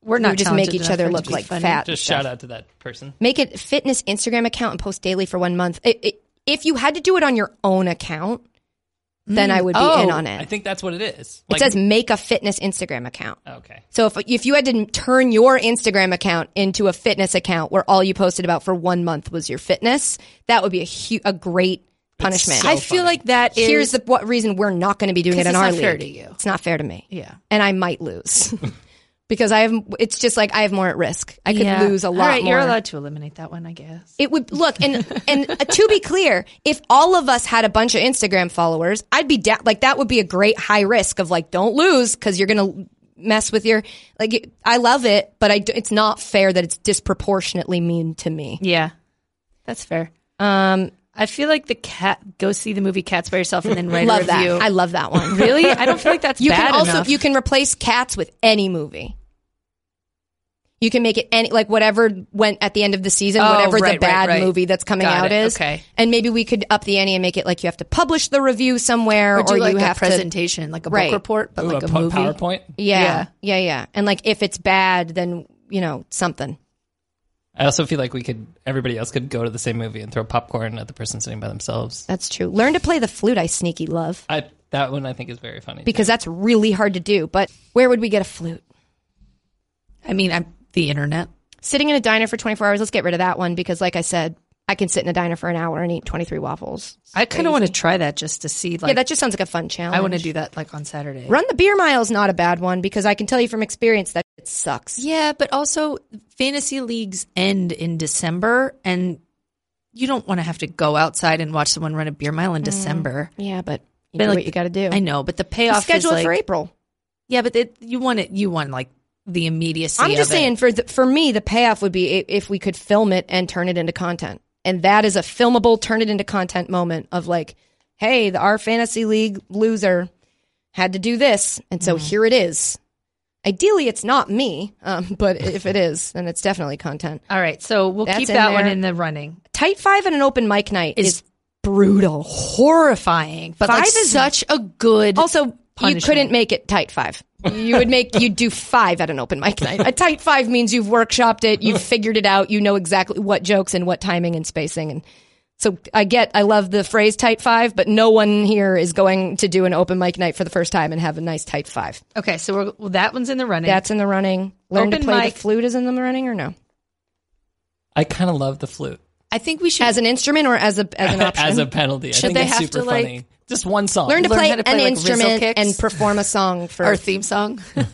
we're we not would just make each other for it to look like funny. fat. just stuff. shout out to that person. Make it fitness Instagram account and post daily for one month. It, it, if you had to do it on your own account, then I mm. would be Oh, in on it. I think that's what it is. It says make a fitness Instagram account. okay. So if if you had to turn your Instagram account into a fitness account where all you posted about for one month was your fitness, that would be a hu- a great punishment. so I feel like that is Here's the what reason we're not going to be doing it in it's our not fair to you. It's not fair to me. yeah. and I might lose because I have. It's just like I have more at risk. I could Yeah. lose a lot All right, more. You're allowed to eliminate that one, I guess. It would look and and uh, to be clear, if all of us had a bunch of Instagram followers, I'd be da- like that would be a great high risk of like don't lose because you're gonna mess with your like. I love it, but I d- it's not fair that it's disproportionately mean to me. Yeah, that's fair. Um, I feel like the cat go see the movie Cats by yourself and then write a love that. review. I love that one. really, I don't feel like that's You bad can also enough. you can replace cats with any movie. You can make it any like whatever went at the end of the season, Oh, whatever right, the bad right. movie that's coming Got out it. is. Okay. And maybe we could up the ante and make it like you have to publish the review somewhere, or do or like you a have to. presentation, like a Right. book report, but Ooh, like a, a po- movie. PowerPoint. Yeah, Yeah. yeah, yeah, And like if it's bad, then you know something. I also feel like we could everybody else could go to the same movie and throw popcorn at the person sitting by themselves. That's true. Learn to play the flute. I sneaky love I that one I think is very funny. because that's really hard to do. But where would we get a flute? I mean, I'm the internet. Sitting in a diner for 24 hours. Let's get rid of that one because, like I said, I can sit in a diner for an hour and eat 23 waffles. I kind of want to try that just to see. Like, yeah, that just sounds like a fun challenge. I want to do that like on Saturday. Run the beer mile is not a bad one because I can tell you from experience that it sucks. Yeah, but also fantasy leagues end in December, and you don't want to have to go outside and watch someone run a beer mile in mm. December. Yeah, but you But, like, what you got to do. I know, but the payoff Schedule like, for April. yeah, but it, you want it. You want like the immediacy. I'm just of it. saying for the, for me, the payoff would be if we could film it and turn it into content, and that is a filmable, turn it into content moment of like, hey, the, our fantasy league loser had to do this, and so here it is. Ideally, it's not me, um, but if it is, then it's definitely content. All right, so we'll That's keep that one in the running. Tight five and an open mic night is, Is brutal. Horrifying, but Five like is- such a good. Also, you couldn't make it tight five. You would make you do five at an open mic night. A tight five means you've workshopped it, you've figured it out, you know exactly what jokes and what timing and spacing and so I get I love the phrase tight five, but no one here is going to do an open mic night for the first time and have a nice tight five. okay, so we're, well, that one's in the running. That's in the running. Learn to Open play mic. the flute is in the running or no? I kind of love the flute I think we should As an instrument or as a as an option? as a penalty. I Should think they it's have super to, like- funny. Just one song. Learn to learn play, how to play, an like, instrument kicks? and perform a song for our theme song.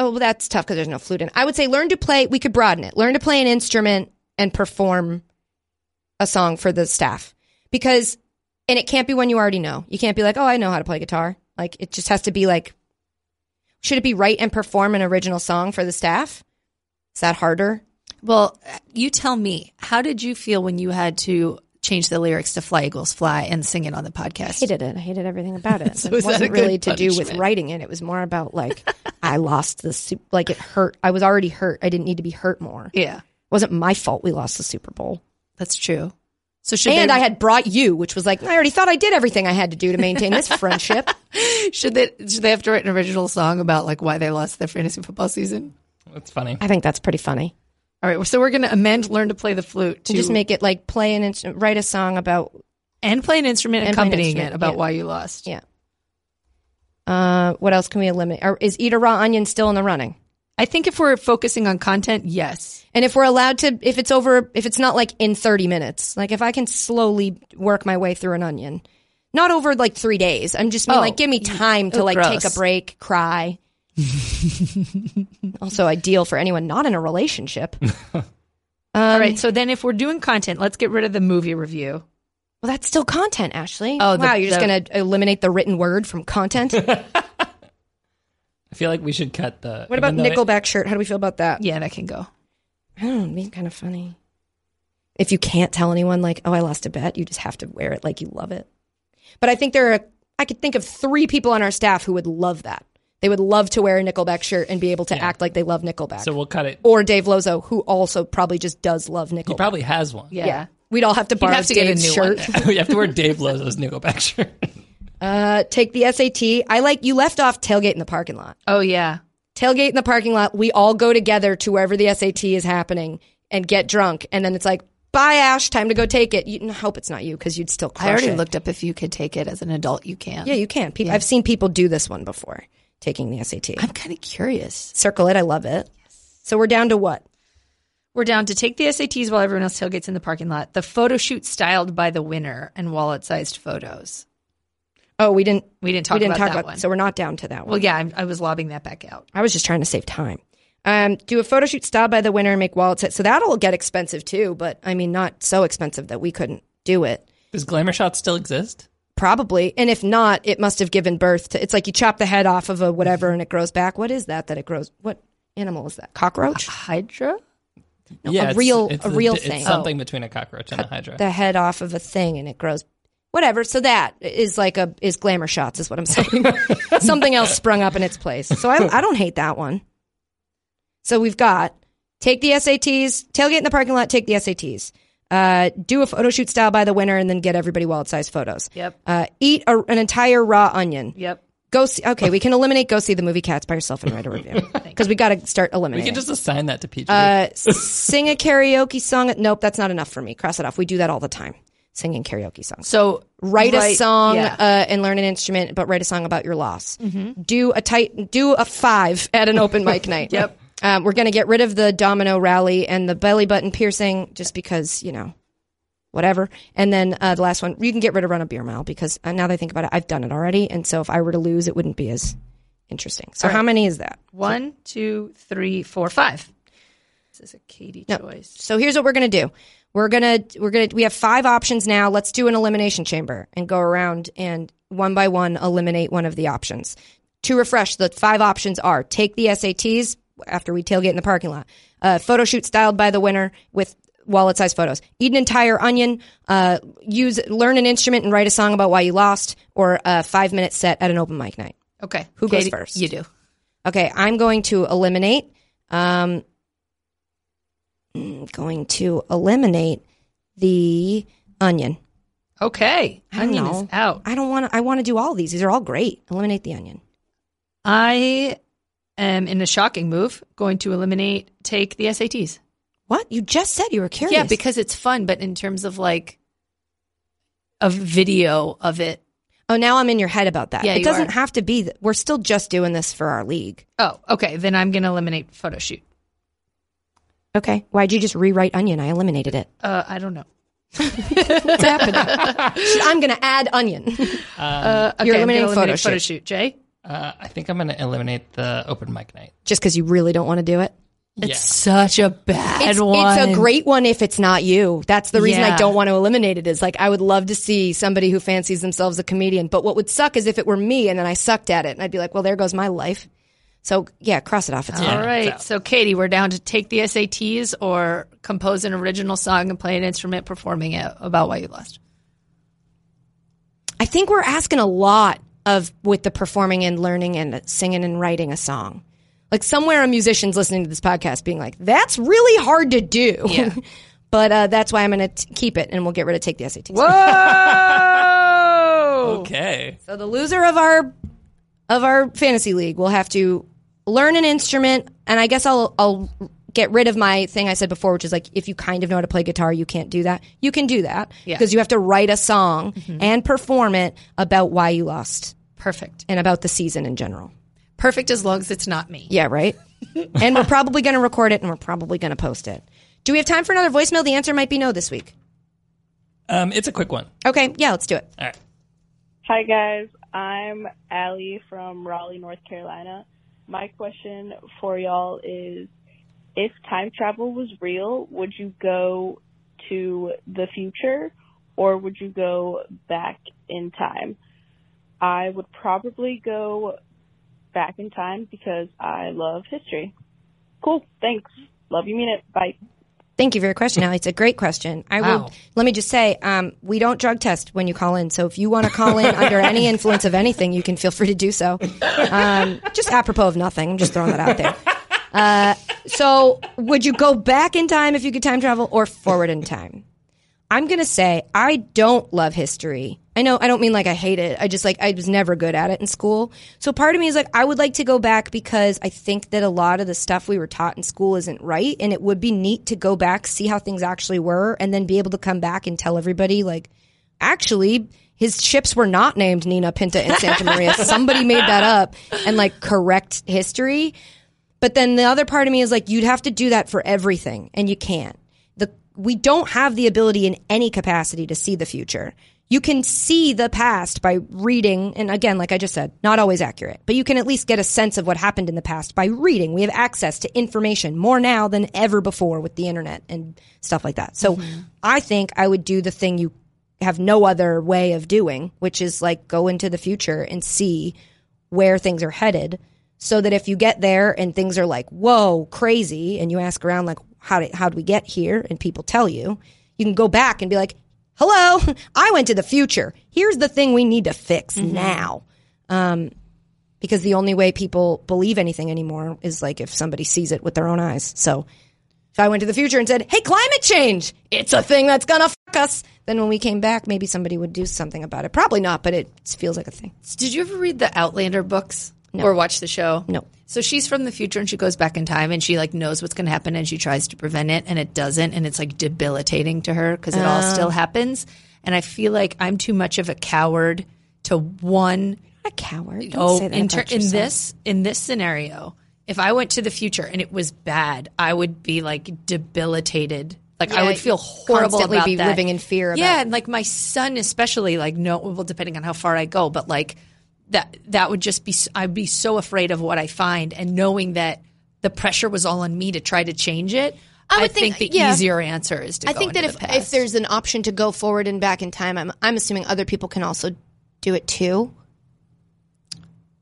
Oh, well, that's tough because there's no flute in. I would say learn to play. We could broaden it. Learn to play an instrument and perform a song for the staff because, and it can't be one you already know. You can't be like, oh, I know how to play guitar. Like it just has to be like, should it be write and perform an original song for the staff? Is that harder? well, you tell me, how did you feel when you had to change the lyrics to "Fly Eagles Fly" and sing it on the podcast? I hated it. I hated everything about it. So it is that a wasn't good really to do with writing it. It was more about like I lost the soup. Like it hurt. I was already hurt. I didn't need to be hurt more. Yeah. It Yeah, wasn't my fault we lost the Super Bowl. that's true. So should and they, I had brought you, which was like I already thought I did everything I had to do to maintain this friendship. should they should they have to write an original song about like why they lost their fantasy football season? That's funny. I think that's pretty funny. All right, so we're going to amend "Learn to Play the Flute" to Just make it like play an instrument, write a song about and play an instrument And play an accompanying instrument, it about yeah. why you lost. yeah. Uh, what else can we eliminate? Or is eat a raw onion still in the running? I think if we're focusing on content, yes. And if we're allowed to, if it's over, if it's not like in 30 minutes, like if I can slowly work my way through an onion, not over like three days. I'm just Oh, like give me time to oh, like gross. take a break, cry. also ideal for anyone not in a relationship. Um, All right, so then if we're doing content, let's get rid of the movie review. Well, that's still content, Ashley. Oh, the- wow, you're just the- going to eliminate the written word from content? I feel like we should cut the. What about even though it- Nickelback shirt? How do we feel about that? Yeah, that can go. I don't know, it'd be kind of funny. If you can't tell anyone, like, oh, I lost a bet, you just have to wear it like you love it. But I think there are, I could think of three people on our staff who would love that. They would love to wear a Nickelback shirt and be able to Yeah. act like they love Nickelback. So we'll cut it. or Dave Lozo, who also probably just does love He Nickelback. probably has one. Yeah. We'd all have to borrow have to get a Dave's new shirt. one. we have to wear Dave Lozo's Nickelback shirt. Uh, take the SAT. I like you left off tailgate in the parking lot. Oh yeah. Tailgate in the parking lot. We all go together to wherever the SAT is happening and get drunk, and then it's like, bye, Ash, time to go take it. You I hope it's not you because you'd still. Crush I already it. looked up if you could take it as an adult. You can. Yeah, you can. People, I've seen people do this one before, taking the SAT. I'm kind of curious. Circle it. I love it. So we're down to what? We're down to take the SATs while everyone else tailgates in the parking lot. The photo shoot styled by the winner and wallet-sized photos. Oh, we didn't. We didn't talk we didn't about talk that about. one. So we're not down to that one. well, yeah, I, I was lobbing that back out. I was just trying to save time. Um, do a photo shoot styled by the winner and make wallets. So that'll get expensive too, but I mean, not so expensive that we couldn't do it. Does Glamour Shot still exist? Probably. And if not, it must have given birth to. It's like you chop the head off of a whatever and it grows back. What is that? That it grows. What animal is that? Cockroach. Hydra? yeah, a real- a real it's thing. something oh. between a cockroach and a hydra. The head off of a thing and it grows. Whatever. So that is like a is glamour shots is what I'm saying. Something else sprung up in its place. So I, I don't hate that one. So we've got take the SATs, tailgate in the parking lot, take the SATs. Uh, do a photo shoot style by the winner and then get everybody wallet sized photos. Yep. Uh, eat a, an entire raw onion. Yep. Go see. Okay, we can eliminate. Go see the movie Cats by yourself and write a review because we got to start eliminating. we can just assign that to PG. uh, sing a karaoke song. Nope, that's not enough for me. Cross it off. We do that all the time. Singing karaoke songs. So Write a song yeah. uh, and learn an instrument, but write a song about your loss. Do a tight. Do a five at an open mic night. Yep. Um, we're gonna get rid of the domino rally and the belly button piercing just because you know. Whatever, and then uh, the last one, you can get rid of run a beer mile because uh, now that I think about it, I've done it already, and so if I were to lose, it wouldn't be as interesting. So how many is that? One, two, three, four, five. This is a Katie no. choice. So here's what we're gonna do. We're gonna we're gonna we have five options now. Let's do an elimination chamber and go around and one by one eliminate one of the options. To refresh, the five options are take the SATs after we tailgate in the parking lot, uh, photo shoot styled by the winner with wallet sized photos, eat an entire onion, uh, use learn an instrument and write a song about why you lost, or a five minute set at an open mic night. Okay. Who goes first? You do. Okay, I'm going to eliminate. Um, mm, going to eliminate the onion. Okay. Onion is out. I don't want to. I want to do all these. These are all great. Eliminate the onion. I am in a shocking move going to eliminate take the SATs. What you just said? You were curious. Yeah, because it's fun, but in terms of like a video of it. oh, now I'm in your head about that. Yeah, it doesn't are. have to be. That we're still just doing this for our league. Oh, okay. Then I'm going to eliminate photo shoot. Okay. Why'd you just rewrite onion? I eliminated it. Uh, I don't know. What's happening? I'm going to add onion. Uh, okay, You're I'm gonna eliminating photo eliminate photo shoot. shoot. Jay? Uh, I think I'm going to eliminate the open mic night. just because you really don't want to do it. Yeah. It's such a bad It's, one. it's a great one if it's not you. That's the reason I don't want to eliminate it. Is like I would love to see somebody who fancies themselves a comedian. But what would suck is if it were me and then I sucked at it and I'd be like, well, there goes my life. So yeah, cross it off. It's All fine. right. So, Katie, we're down to take the SATs or compose an original song and play an instrument performing it about why you lost. I think we're asking a lot of with the performing and learning and singing and writing a song. Like somewhere a musician's listening to this podcast being like, that's really hard to do. Yeah. But uh, that's why I'm going to keep it, and we'll get rid of take the SATs. Whoa! Okay. So the loser of our of our fantasy league will have to learn an instrument, and I guess I'll I'll get rid of my thing I said before, which is like if you kind of know how to play guitar, you can't do that. You can do that Yeah. because you have to write a song and perform it about why you lost Perfect. and about the season in general. Perfect as long as it's not me. Yeah, right. and we're probably going to record it, and we're probably going to post it. Do we have time for another voicemail? The answer might be no this week. Um, it's a quick one. Okay, yeah, let's do it. All right. Hi guys, I'm Allie from Raleigh, North Carolina. My question for y'all is if time travel was real, would you go to the future or would you go back in time? I would probably go back in time because I love history. Cool, thanks. Love you, mean it. Bye. Thank you for your question, Allie. It's a great question. I Wow. will. Let me just say, um, we don't drug test when you call in. So if you want to call in under any influence of anything, you can feel free to do so. Um, just apropos of nothing. I'm just throwing that out there. Uh, so would you go back in time if you could time travel, or forward in time? I'm gonna say I don't love history. I know I don't mean like I hate it. I just like I was never good at it in school. So part of me is like I would like to go back because I think that a lot of the stuff we were taught in school isn't right and it would be neat to go back, see how things actually were and then be able to come back and tell everybody like actually his ships were not named Nina Pinta and Santa Maria. Somebody made that up and like correct history. But then the other part of me is like, you'd have to do that for everything, and you can't. The we don't have the ability in any capacity to see the future. You can see the past by reading, and again, like I just said, not always accurate, but you can at least get a sense of what happened in the past by reading. We have access to information more now than ever before with the internet and stuff like that. So mm-hmm. I think I would do the thing you have no other way of doing, which is like go into the future and see where things are headed so that if you get there and things are like whoa crazy and you ask around like how did how did we get here and people tell you you can go back and be like hello? I went to the future. Here's the thing we need to fix now. Um, because the only way people believe anything anymore is like if somebody sees it with their own eyes. So if i went to the future and said hey climate change! It's a thing that's gonna fuck us. Then when we came back maybe somebody would do something about it. Probably not but it feels like a thing. Did you ever read the Outlander books or watch the show? No. So she's from the future and she goes back in time and she like knows what's going to happen and she tries to prevent it and it doesn't and it's like debilitating to her because it all oh. still happens. And I feel like I'm too much of a coward to one a coward don't oh say that in, about in yourself. this in this scenario if i went to the future and it was bad i would be like debilitated like i Yeah, would feel horrible constantly about be that. living in fear about- yeah and like my son especially like no well depending on how far i go but like that that would just be I'd be so afraid of what i find and knowing that the pressure was all on me to try to change it I i, would think, think- the yeah. easier answer is to I think that if if there's an option to go forward and back in time, I'm I'm assuming other people can also do it too.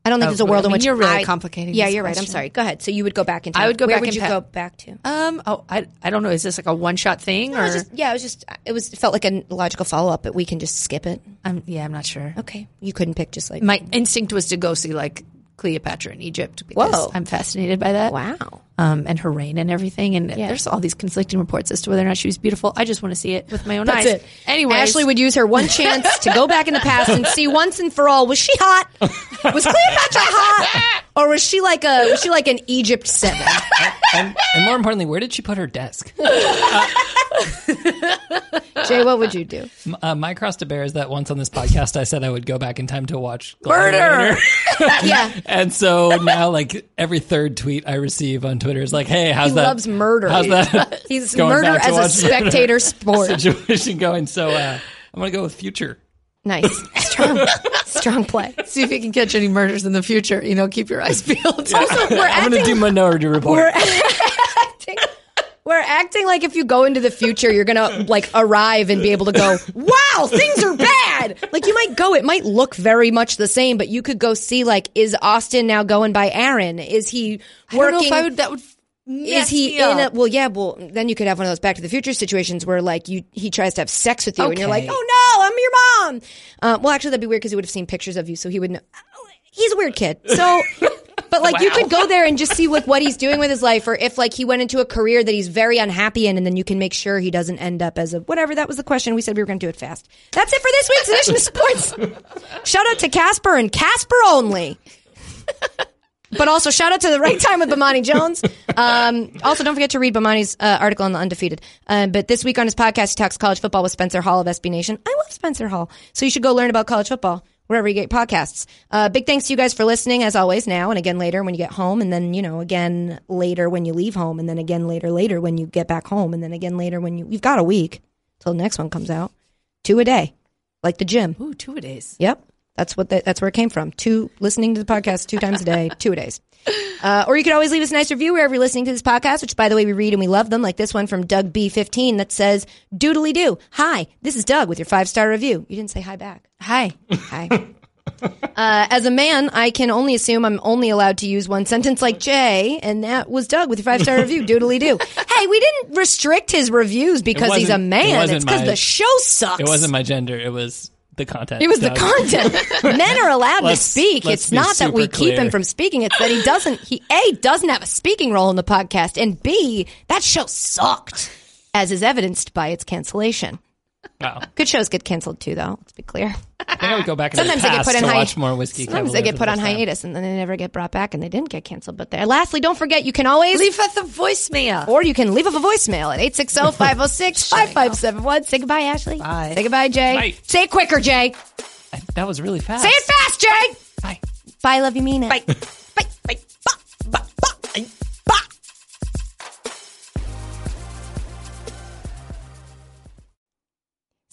I don't think Oh, there's a world I in which you're really I- complicating Yeah, you're right. I'm sorry. Go ahead. So you would go back in time. I would go Where back would you pa- go back to? um oh I, I don't know is this like a one shot thing No, or it was just, yeah, it was just it was it felt like a logical follow up, but we can just skip it. I'm, yeah i'm not sure Okay, you couldn't pick just like my instinct was to go see like Cleopatra in Egypt because Whoa. I'm fascinated by that. wow. Um, and her reign and everything. And Yeah. there's all these conflicting reports as to whether or not she was beautiful. I just want to see it with my own That's eyes. it. Anyway, Ashley would use her one chance to go back in the past and see once and for all was she hot? Was Cleopatra hot? Or was she like a was she like an Egypt seven? And, and more importantly, where did she put her desk? Jay, what would you do? Uh, my cross to bear is that once on this podcast, I said I would go back in time to watch Murder! Yeah. and so now, like every third tweet I receive on Twitter is like, "Hey, how's He that? loves murder. How's that? He's going murder back to as a spectator sport. situation going?" So uh, I'm gonna go with future. Nice. Strong. Strong play. see if you can catch any murders in the future. You know, keep your eyes peeled. I'm gonna do Minority Report. We're acting, we're acting like if you go into the future, you're gonna like arrive and be able to go, wow, things are bad. Like you might go, it might look very much the same, but you could go see like, is Austin now going by Aaron? Is he I don't know working? if I would. That would. is he in a well yeah well then you could have one of those back to the future situations where like you he tries to have sex with you and you're like oh no i'm your mom uh, well actually that'd be weird because he would have seen pictures of you so he would know he's a weird kid so but like you could go there and just see like what he's doing with his life, or if like he went into a career that he's very unhappy in, and then you can make sure he doesn't end up as a whatever. That was the question. We said we were going to do it fast. That's it for this week's edition of sports. Shout out to Casper and Casper only. But also shout out to the right time with Bomani Jones. Um, also, don't forget to read Bomani's uh, article on the undefeated. Um, but this week on his podcast, he talks college football with Spencer Hall of SB Nation. I love Spencer Hall, so you should go learn about college football wherever you get podcasts. Uh, big thanks to you guys for listening, as always. Now and again later when you get home, and then you know again later when you leave home, and then again later later when you get back home, and then again later when you you've got a week till the next one comes out. Two a day, like the gym. Ooh, two a days. Yep. That's what the, that's where it came from. Two listening to the podcast two times a day, two a days. Uh, or you could always leave us a nice review wherever you're listening to this podcast, which by the way we read and we love them, like this one from Doug B15 that says, "Doodly doo, hi, this is Doug with your five star review." You didn't say hi back. Hi. Hi. Uh, as a man, I can only assume I'm only allowed to use one sentence like Jay, and that was Doug with your five star review. Doodly doo. Hey, we didn't restrict his reviews because he's a it man. wasn't It's because the show sucks. It wasn't my gender. It was the content. It was the content. Men are allowed to speak. It's not that we super keep him from speaking. It's that he doesn't. He a doesn't have a speaking role in the podcast, and b that show sucked, as is evidenced by its cancellation. Wow. Good shows get canceled too, though. Let's be clear. I think I would go back in Sometimes the they get past put in to hi- watch more whiskey. Sometimes they Cavalier get for put the on first time. hiatus, and then they never get brought back, and they didn't get canceled. But there. Lastly, don't forget you can always Leave us a voicemail. or you can leave us a voicemail at 860-506-5571. Say goodbye, Ashley. Bye. Say goodbye, Jay. Bye. Say it quicker, Jay. I- That was really fast. Say it fast, Jay. Bye. Bye, love you, mean it. Bye. Bye. Bye.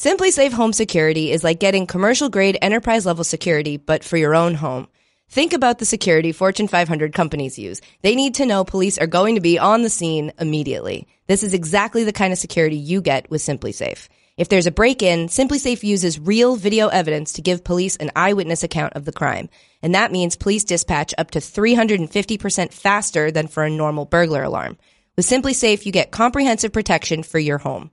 SimpliSafe Home Security is like getting commercial grade enterprise level security, but for your own home. Think about the security Fortune 500 companies use. They need to know police are going to be on the scene immediately. This is exactly the kind of security you get with SimpliSafe. If there's a break-in, SimpliSafe uses real video evidence to give police an eyewitness account of the crime. And that means police dispatch up to 350% faster than for a normal burglar alarm. With SimpliSafe, you get comprehensive protection for your home.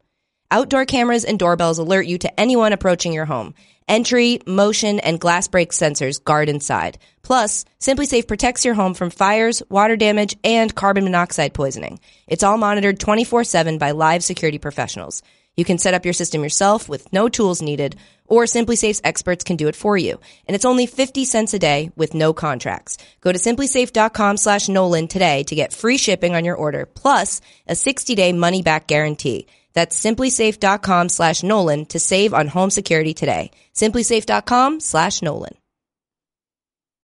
Outdoor cameras and doorbells alert you to anyone approaching your home. Entry, motion, and glass break sensors guard inside. Plus, SimpliSafe protects your home from fires, water damage, and carbon monoxide poisoning. It's all monitored 24-7 by live security professionals. You can set up your system yourself with no tools needed, or SimpliSafe's experts can do it for you. And it's only 50 cents a day with no contracts. Go to simplisafe.com slash Nolan today to get free shipping on your order, plus a 60-day money-back guarantee. That's simplisafe.com slash Nolan to save on home security today. Simplisafe.com slash Nolan.